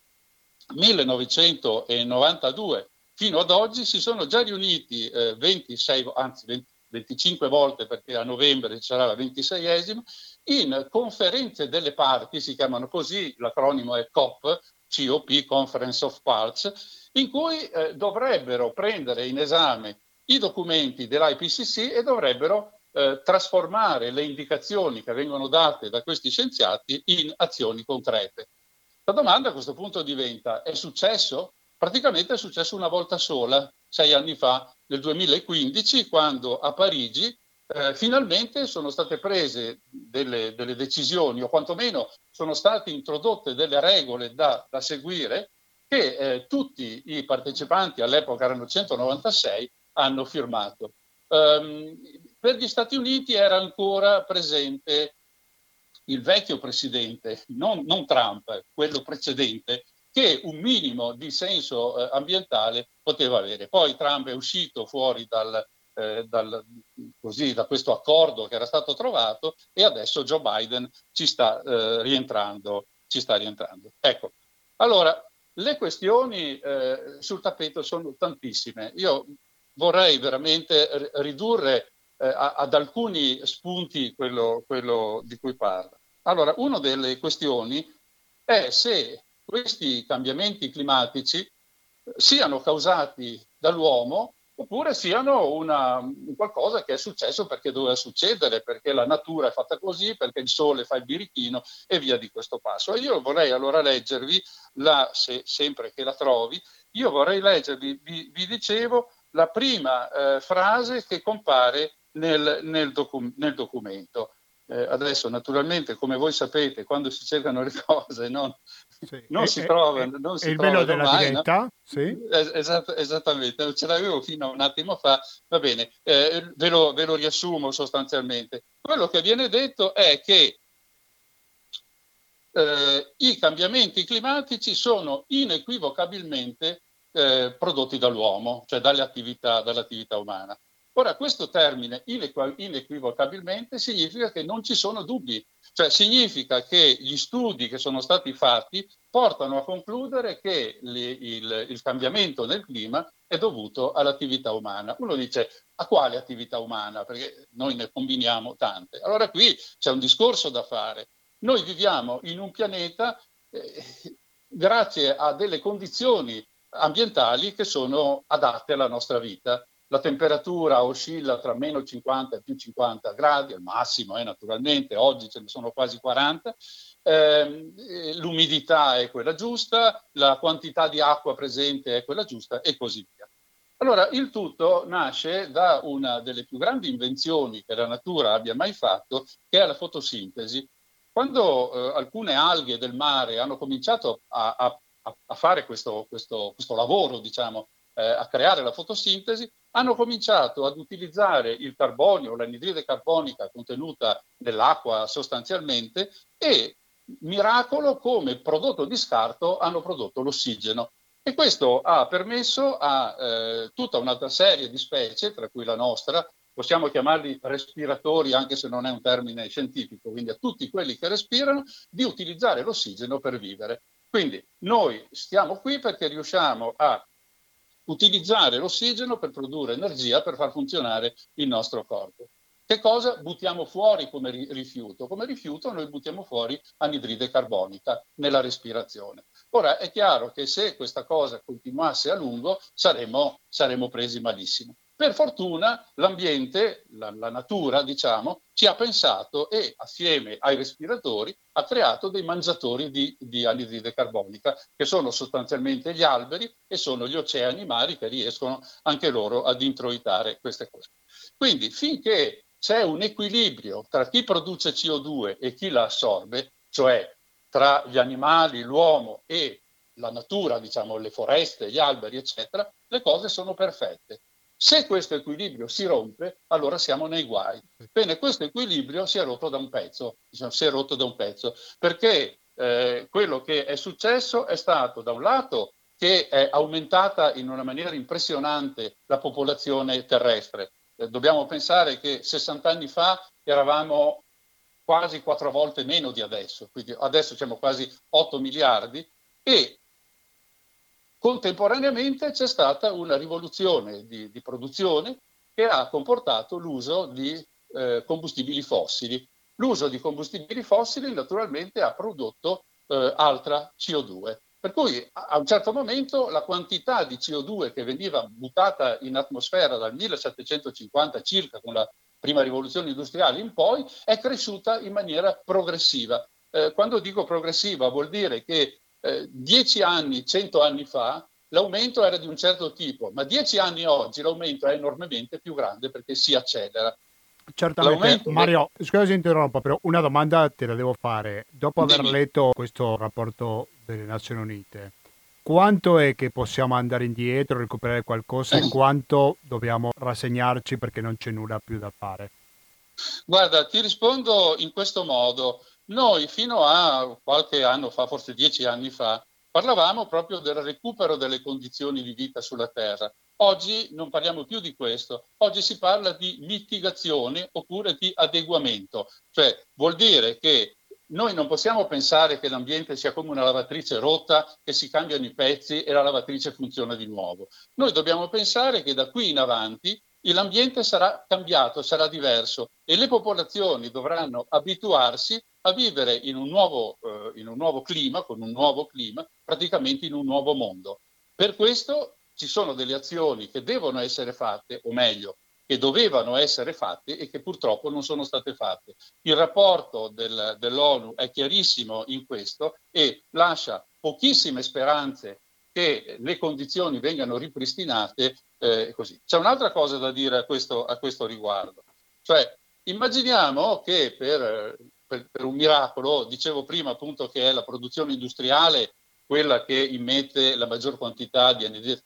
1992 fino ad oggi si sono già riuniti eh, 26, anzi 20, 25 volte perché a novembre sarà la 26esima, in conferenze delle parti, si chiamano così, l'acronimo è COP, COP, Conference of Parts, in cui eh, dovrebbero prendere in esame i documenti dell'IPCC e dovrebbero eh, trasformare le indicazioni che vengono date da questi scienziati in azioni concrete. La domanda a questo punto diventa, è successo? Praticamente è successo una volta sola, sei anni fa, nel 2015, quando a Parigi eh, finalmente sono state prese delle, delle, decisioni o quantomeno sono state introdotte delle regole da, da seguire che eh, tutti i partecipanti, all'epoca erano 196, hanno firmato. Um, per gli Stati Uniti era ancora presente il vecchio presidente, non, non Trump, quello precedente, che un minimo di senso eh, ambientale poteva avere. Poi Trump è uscito fuori dal, eh, dal, così, da questo accordo che era stato trovato e adesso Joe Biden ci sta, eh, rientrando, ci sta rientrando. Ecco, allora le questioni eh, sul tappeto sono tantissime. Io vorrei veramente ridurre eh, ad alcuni spunti quello, quello di cui parla. Allora, una delle questioni è se questi cambiamenti climatici siano causati dall'uomo oppure siano una, qualcosa che è successo perché doveva succedere, perché la natura è fatta così, perché il sole fa il birichino e via di questo passo. E io vorrei allora leggervi, la, se, sempre che la trovi, io vorrei leggervi, vi, vi dicevo, la prima eh, frase che compare nel, nel, docu- nel documento. Eh, adesso naturalmente, come voi sapete, quando si cercano le cose non, sì. non e, si trovano. Non si
il bello della mai, diretta, no?
sì. Esat- esattamente, ce l'avevo fino a un attimo fa, va bene, eh, ve, lo, ve lo riassumo sostanzialmente. Quello che viene detto è che eh, i cambiamenti climatici sono inequivocabilmente eh, prodotti dall'uomo, cioè dalle attività, dall'attività umana. Ora, questo termine inequivocabilmente significa che non ci sono dubbi, cioè significa che gli studi che sono stati fatti portano a concludere che li, il, il, cambiamento nel clima è dovuto all'attività umana. Uno dice a quale attività umana? Perché noi ne combiniamo tante. Allora qui c'è un discorso da fare. Noi viviamo in un pianeta eh, grazie a delle condizioni ambientali che sono adatte alla nostra vita la temperatura oscilla tra meno 50 e più 50 gradi, al massimo eh, naturalmente, oggi ce ne sono quasi 40, eh, l'umidità è quella giusta, la quantità di acqua presente è quella giusta e così via. Allora, il tutto nasce da una delle più grandi invenzioni che la natura abbia mai fatto, che è la fotosintesi. Quando eh, alcune alghe del mare hanno cominciato a, a, a fare questo, questo, questo lavoro, diciamo, eh, a creare la fotosintesi, hanno cominciato ad utilizzare il carbonio, l'anidride carbonica contenuta nell'acqua sostanzialmente e, miracolo, come prodotto di scarto hanno prodotto l'ossigeno. E questo ha permesso a eh, tutta un'altra serie di specie, tra cui la nostra, possiamo chiamarli respiratori anche se non è un termine scientifico, quindi a tutti quelli che respirano, di utilizzare l'ossigeno per vivere. Quindi noi stiamo qui perché riusciamo a utilizzare l'ossigeno per produrre energia per far funzionare il nostro corpo. Che cosa buttiamo fuori come rifiuto? Come rifiuto noi buttiamo fuori anidride carbonica nella respirazione. Ora è chiaro che se questa cosa continuasse a lungo saremmo, saremmo presi malissimo. Per fortuna l'ambiente, la, la, natura, diciamo, ci ha pensato e assieme ai respiratori ha creato dei mangiatori di, di anidride carbonica, che sono sostanzialmente gli alberi e sono gli oceani mari che riescono anche loro ad introitare queste cose. Quindi finché c'è un equilibrio tra chi produce CO2 e chi la assorbe, cioè tra gli animali, l'uomo e la natura, diciamo le foreste, gli alberi, eccetera, le cose sono perfette. Se questo equilibrio si rompe, allora siamo nei guai. Bene, questo equilibrio si è rotto da un pezzo, diciamo, si è rotto da un pezzo, perché eh, quello che è successo è stato da un lato che è aumentata in una maniera impressionante la popolazione terrestre. Eh, dobbiamo pensare che 60 anni fa eravamo quasi quattro volte meno di adesso, quindi adesso siamo quasi 8 miliardi e Contemporaneamente c'è stata una rivoluzione di, di produzione che ha comportato l'uso di eh, combustibili fossili. L'uso di combustibili fossili naturalmente ha prodotto eh, altra CO2. Per cui a un certo momento la quantità di CO2 che veniva buttata in atmosfera dal 1750 circa con la prima rivoluzione industriale in poi è cresciuta in maniera progressiva. Eh, quando dico progressiva vuol dire che eh, dieci anni, cento anni fa, l'aumento era di un certo tipo, ma dieci anni oggi l'aumento è enormemente più grande perché si accelera.
Certamente, l'aumento Mario, scusa se interrompo, però una domanda te la devo fare. Dopo aver Dimmi. letto questo rapporto delle Nazioni Unite, quanto è che possiamo andare indietro, recuperare qualcosa e quanto dobbiamo rassegnarci perché non c'è nulla più da fare?
Guarda, ti rispondo in questo modo. Noi fino a qualche anno fa, forse dieci anni fa, parlavamo proprio del recupero delle condizioni di vita sulla Terra. Oggi non parliamo più di questo, oggi si parla di mitigazione oppure di adeguamento, cioè vuol dire che noi non possiamo pensare che l'ambiente sia come una lavatrice rotta che si cambiano i pezzi e la lavatrice funziona di nuovo. Noi dobbiamo pensare che da qui in avanti l'ambiente sarà cambiato, sarà diverso e le popolazioni dovranno abituarsi a vivere in un, nuovo, eh, in un nuovo clima, con un nuovo clima, praticamente in un nuovo mondo. Per questo ci sono delle azioni che devono essere fatte, o meglio, che dovevano essere fatte e che purtroppo non sono state fatte. Il rapporto del, dell'ONU è chiarissimo in questo e lascia pochissime speranze che le condizioni vengano ripristinate eh, così. C'è un'altra cosa da dire a questo, a questo riguardo. Cioè, immaginiamo che per, per, per, un miracolo, dicevo prima appunto che è la produzione industriale quella che immette la maggior quantità di anidride,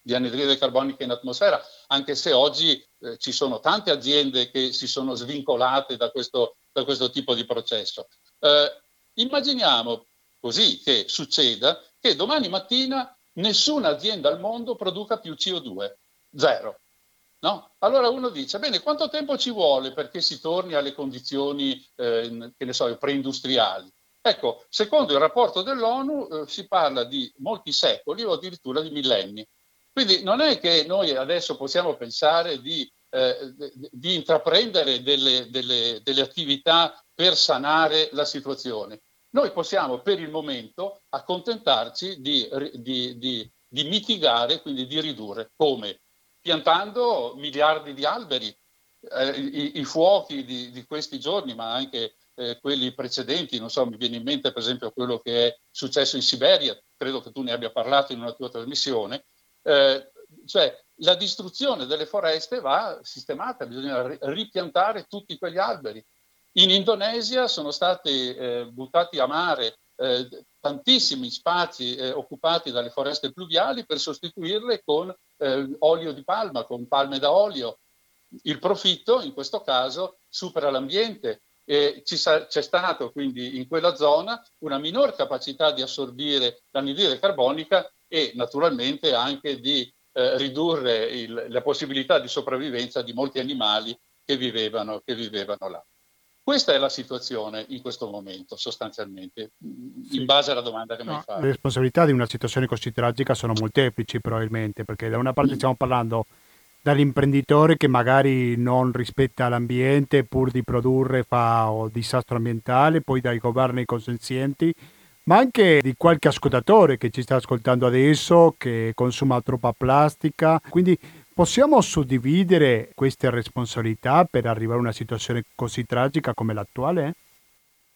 di anidride carbonica in atmosfera, anche se oggi eh, ci sono tante aziende che si sono svincolate da questo, da questo tipo di processo. Eh, immaginiamo così che succeda che domani mattina nessuna azienda al mondo produca più CO2, zero. No? Allora uno dice, bene, quanto tempo ci vuole perché si torni alle condizioni, eh, che ne so, preindustriali? Ecco, secondo il rapporto dell'ONU eh, si parla di molti secoli o addirittura di millenni. Quindi non è che noi adesso possiamo pensare di, eh, di intraprendere delle, delle, delle attività per sanare la situazione. Noi possiamo per il momento accontentarci di, di, di, di, mitigare, quindi di ridurre. Come? Piantando miliardi di alberi. Eh, i, i, fuochi di, questi giorni, ma anche eh, quelli precedenti, non so, mi viene in mente per esempio quello che è successo in Siberia, credo che tu ne abbia parlato in una tua trasmissione, eh, cioè la distruzione delle foreste va sistemata, bisogna ripiantare tutti quegli alberi. In Indonesia sono stati eh, buttati a mare eh, tantissimi spazi eh, occupati dalle foreste pluviali per sostituirle con eh, olio di palma, con palme da olio. Il profitto in questo caso supera l'ambiente e sa- c'è stato quindi in quella zona una minor capacità di assorbire l'anidride carbonica e naturalmente anche di eh, ridurre il, la possibilità di sopravvivenza di molti animali che vivevano, che vivevano là. Questa è la situazione in questo momento, sostanzialmente, sì. in base alla domanda che no, mi hai fatto.
Le responsabilità di una situazione così tragica sono molteplici probabilmente, perché da una parte stiamo parlando dall'imprenditore che magari non rispetta l'ambiente pur di produrre fa un disastro ambientale, poi dai governi consenzienti ma anche di qualche ascoltatore che ci sta ascoltando adesso che consuma troppa plastica. Quindi possiamo suddividere queste responsabilità per arrivare a una situazione così tragica come l'attuale?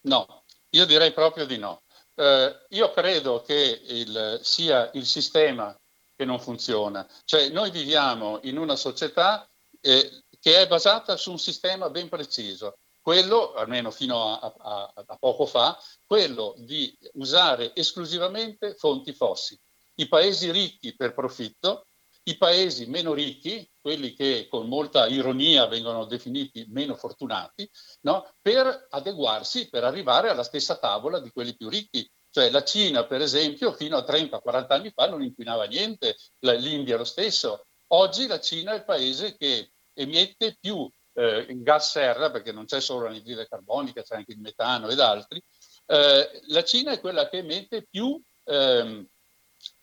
No, io direi proprio di no. Eh, io credo che il, sia il sistema che non funziona. Cioè noi viviamo in una società eh, che è basata su un sistema ben preciso quello, almeno fino a, a, a, poco fa, quello di usare esclusivamente fonti fossili. I paesi ricchi per profitto, i paesi meno ricchi, quelli che con molta ironia vengono definiti meno fortunati, no? per adeguarsi, per arrivare alla stessa tavola di quelli più ricchi. Cioè la Cina, per esempio, fino a 30-40 anni fa non inquinava niente, l'India lo stesso. Oggi la Cina è il paese che emette più eh, gas serra, perché non c'è solo l'anidride carbonica, c'è anche il metano ed altri, eh, la Cina è quella che emette più, ehm,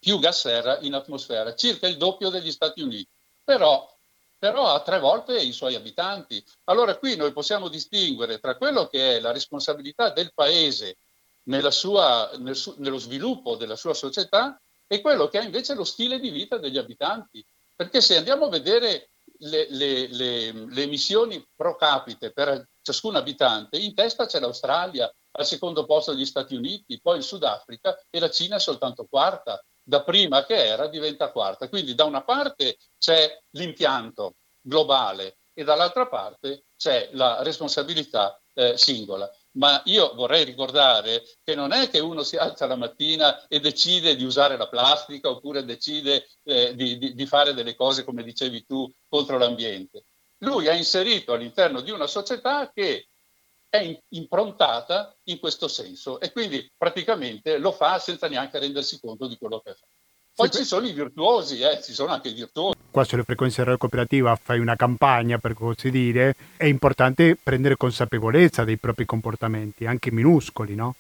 più gas serra in atmosfera, circa il doppio degli Stati Uniti. Però però ha tre volte i suoi abitanti. Allora qui noi possiamo distinguere tra quello che è la responsabilità del paese sua, nel su, nello sviluppo della sua società e quello che è invece lo stile di vita degli abitanti. Perché se andiamo a vedere le, le, le, le, emissioni pro capite per ciascun abitante, in testa c'è l'Australia, al secondo posto gli Stati Uniti, poi il Sudafrica e la Cina è soltanto quarta. Da prima che era diventa quarta. Quindi da una parte c'è l'impianto globale e dall'altra parte c'è la responsabilità eh, singola ma io vorrei ricordare che non è che uno si alza la mattina e decide di usare la plastica oppure decide eh, di, di, di, fare delle cose, come dicevi tu, contro l'ambiente. Lui ha inserito all'interno di una società che è improntata in questo senso e quindi praticamente lo fa senza neanche rendersi conto di quello che fa. Poi sì, ci sono i virtuosi, eh, ci sono anche i virtuosi.
Qua sulle frequenze radio cooperativa fai una campagna, per così dire, è importante prendere consapevolezza dei propri comportamenti, anche minuscoli, no?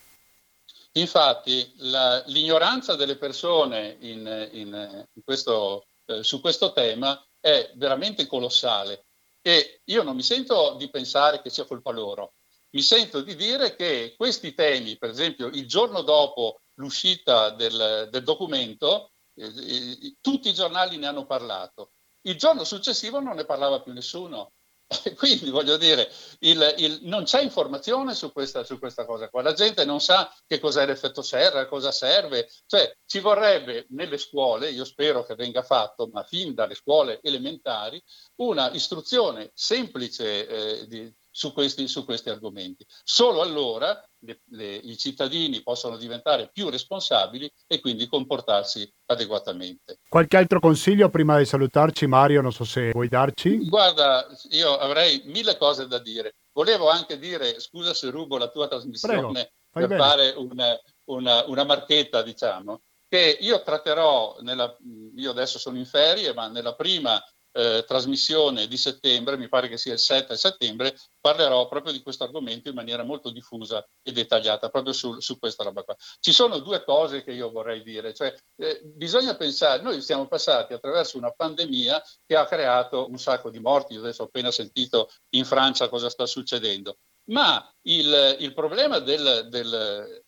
Infatti, la, l'ignoranza delle persone in, in, in questo, eh, su questo tema è veramente colossale e io non mi sento di pensare che sia colpa loro, mi sento di dire che questi temi, per esempio il giorno dopo l'uscita del, del documento, eh, tutti i giornali ne hanno parlato. Il giorno successivo non ne parlava più nessuno. Quindi voglio dire, il, il, non c'è informazione su questa, su questa, cosa qua. La gente non sa che cos'è l'effetto serra, cosa serve. Cioè, ci vorrebbe nelle scuole, io spero che venga fatto, ma fin dalle scuole elementari, una istruzione semplice eh, di, su questi, su questi argomenti. Solo allora le, le, i cittadini possono diventare più responsabili e quindi comportarsi adeguatamente.
Qualche altro consiglio prima di salutarci, Mario? Non so se vuoi darci.
Guarda, io avrei mille cose da dire. Volevo anche dire, scusa se rubo la tua trasmissione per bene. fare una, una, una marchetta, diciamo, che io tratterò, nella, io adesso sono in ferie, ma nella prima eh, trasmissione di settembre, mi pare che sia il 7 settembre, parlerò proprio di questo argomento in maniera molto diffusa e dettagliata, proprio su, su questa roba qua. Ci sono due cose che io vorrei dire, cioè eh, bisogna pensare, noi siamo passati attraverso una pandemia che ha creato un sacco di morti, io adesso ho appena sentito in Francia cosa sta succedendo, ma il, il problema del, del,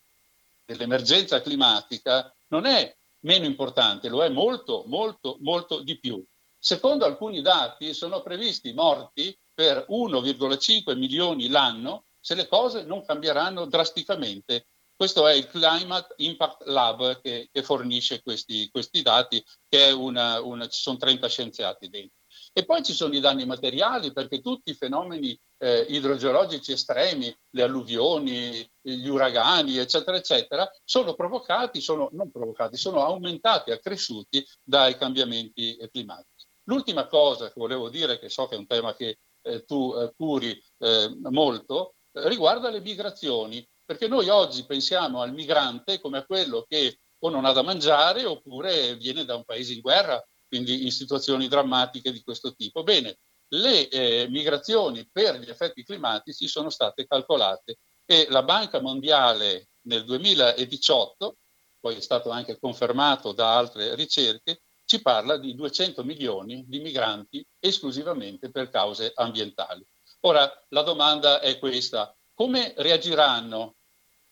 dell'emergenza climatica non è meno importante, lo è molto, molto, molto di più. Secondo alcuni dati sono previsti morti per 1,5 milioni l'anno se le cose non cambieranno drasticamente. Questo è il Climate Impact Lab che, che fornisce questi, questi, dati, che una, una, ci sono 30 scienziati dentro. E poi ci sono i danni materiali perché tutti i fenomeni eh, idrogeologici estremi, le alluvioni, gli uragani, eccetera, eccetera, sono provocati, sono non provocati, sono aumentati, accresciuti dai cambiamenti climatici. L'ultima cosa che volevo dire, che so che è un tema che eh, tu eh, curi eh, molto, eh, riguarda le migrazioni, perché noi oggi pensiamo al migrante come a quello che o non ha da mangiare oppure viene da un paese in guerra, quindi in situazioni drammatiche di questo tipo. Bene, le eh, migrazioni per gli effetti climatici sono state calcolate e la Banca Mondiale nel 2018, poi è stato anche confermato da altre ricerche, ci parla di 200 milioni di migranti esclusivamente per cause ambientali. Ora, la domanda è questa, come reagiranno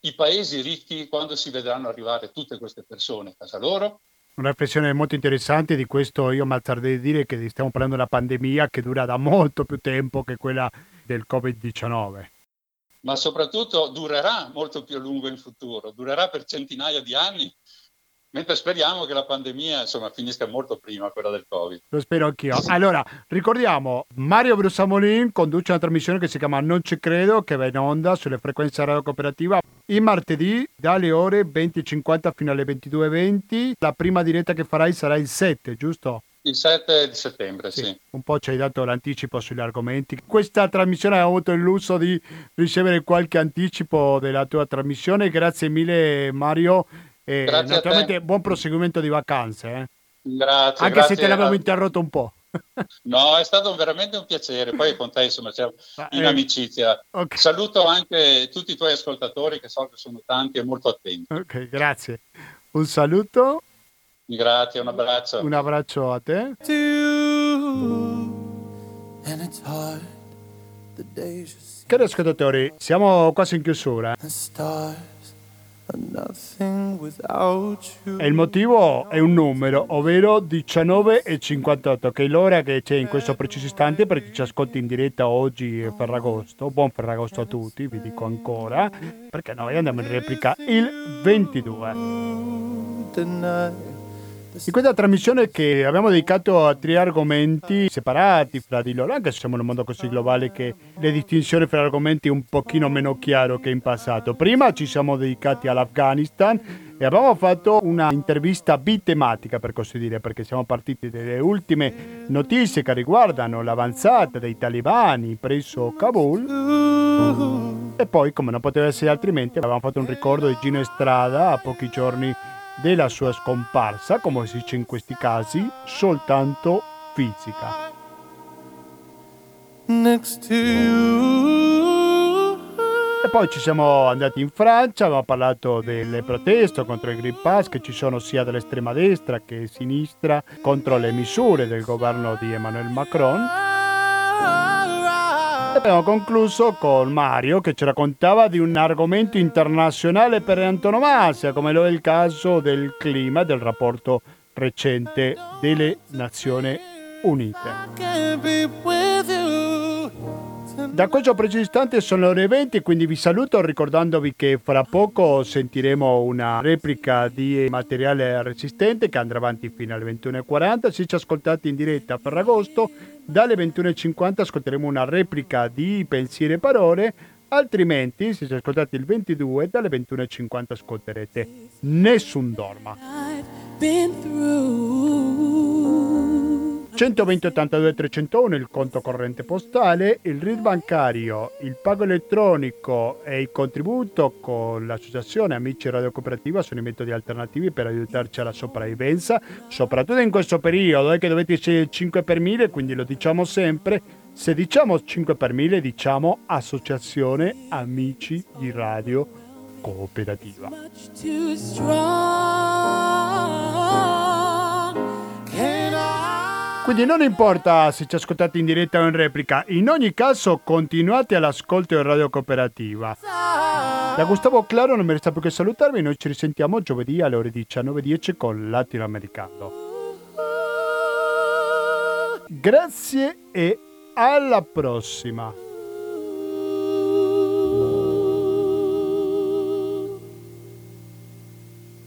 i paesi ricchi quando si vedranno arrivare tutte queste persone a casa loro?
Una riflessione molto interessante di questo io mi alzarei di dire che stiamo parlando di una pandemia che dura da molto più tempo che quella del Covid-19.
Ma soprattutto durerà molto più a lungo in futuro, durerà per centinaia di anni Mentre speriamo che la pandemia insomma, finisca molto prima quella del Covid.
Lo spero anch'io. Allora, ricordiamo, Mario Brusamolin conduce una trasmissione che si chiama Non ci credo, che va in onda sulle frequenze radio cooperativa il martedì dalle ore 20.50 fino alle 22.20. La prima diretta che farai sarà il 7, giusto?
Il 7 di settembre, sì. sì.
Un po' ci hai dato l'anticipo sugli argomenti. Questa trasmissione ha avuto il lusso di ricevere qualche anticipo della tua trasmissione. Grazie mille Mario e grazie naturalmente buon proseguimento di vacanze. Eh.
Grazie.
Anche
grazie
se te l'avevo interrotto un po'.
No, è stato veramente un piacere. Poi con te, insomma, c'è in eh, amicizia. Okay. Saluto anche tutti i tuoi ascoltatori, che so che sono tanti e molto attenti.
Ok, grazie. Un saluto.
Grazie, un abbraccio.
Un abbraccio a te. Cari ascoltatori, siamo quasi in chiusura. E il motivo è un numero, ovvero 19 e 58, che è l'ora che c'è in questo preciso istante per chi ci ascolta in diretta oggi è Ferragosto. Buon Ferragosto a tutti, vi dico ancora, perché noi andiamo in replica il 22. In questa trasmissione che abbiamo dedicato a tre argomenti separati fra di loro, anche se siamo in un mondo così globale che le distinzioni fra argomenti è un pochino meno chiaro che in passato. Prima ci siamo dedicati all'Afghanistan e abbiamo fatto una intervista bitematica per così dire, perché siamo partiti dalle ultime notizie che riguardano l'avanzata dei talibani presso Kabul e poi, come non poteva essere altrimenti, abbiamo fatto un ricordo di Gino Estrada a pochi giorni della sua scomparsa, come si dice in questi casi, soltanto fisica. E poi ci siamo andati in Francia, abbiamo parlato delle proteste contro il Green Pass che ci sono sia dall'estrema destra che sinistra contro le misure del governo di Emmanuel Macron. Abbiamo concluso con Mario che ci raccontava di un argomento internazionale per antonomasia, come lo è il caso del clima e del rapporto recente delle Nazioni Unite. Da questo preciso istante sono le ore 20, quindi vi saluto ricordandovi che fra poco sentiremo una replica di materiale resistente che andrà avanti fino alle 21.40. Se ci ascoltate in diretta a Ferragosto, dalle 21.50 ascolteremo una replica di Pensieri e Parole, altrimenti se ci ascoltate il 22 dalle 21.50 ascolterete Nessun Dorma. 120 82 301 il conto corrente postale, il RID bancario, il pago elettronico e il contributo con l'associazione Amici Radio Cooperativa sono i metodi alternativi per aiutarci alla sopravvivenza, soprattutto in questo periodo è che dovete scegliere 5 per 1000, quindi lo diciamo sempre, se diciamo 5 per 1000 diciamo Associazione Amici di Radio Cooperativa. Quindi non importa se ci ascoltate in diretta o in replica, in ogni caso continuate all'ascolto in Radio Cooperativa. Da Gustavo Claro non mi resta più che salutarvi, noi ci risentiamo giovedì alle ore 19.10 con Latinoamericano. Grazie e alla prossima!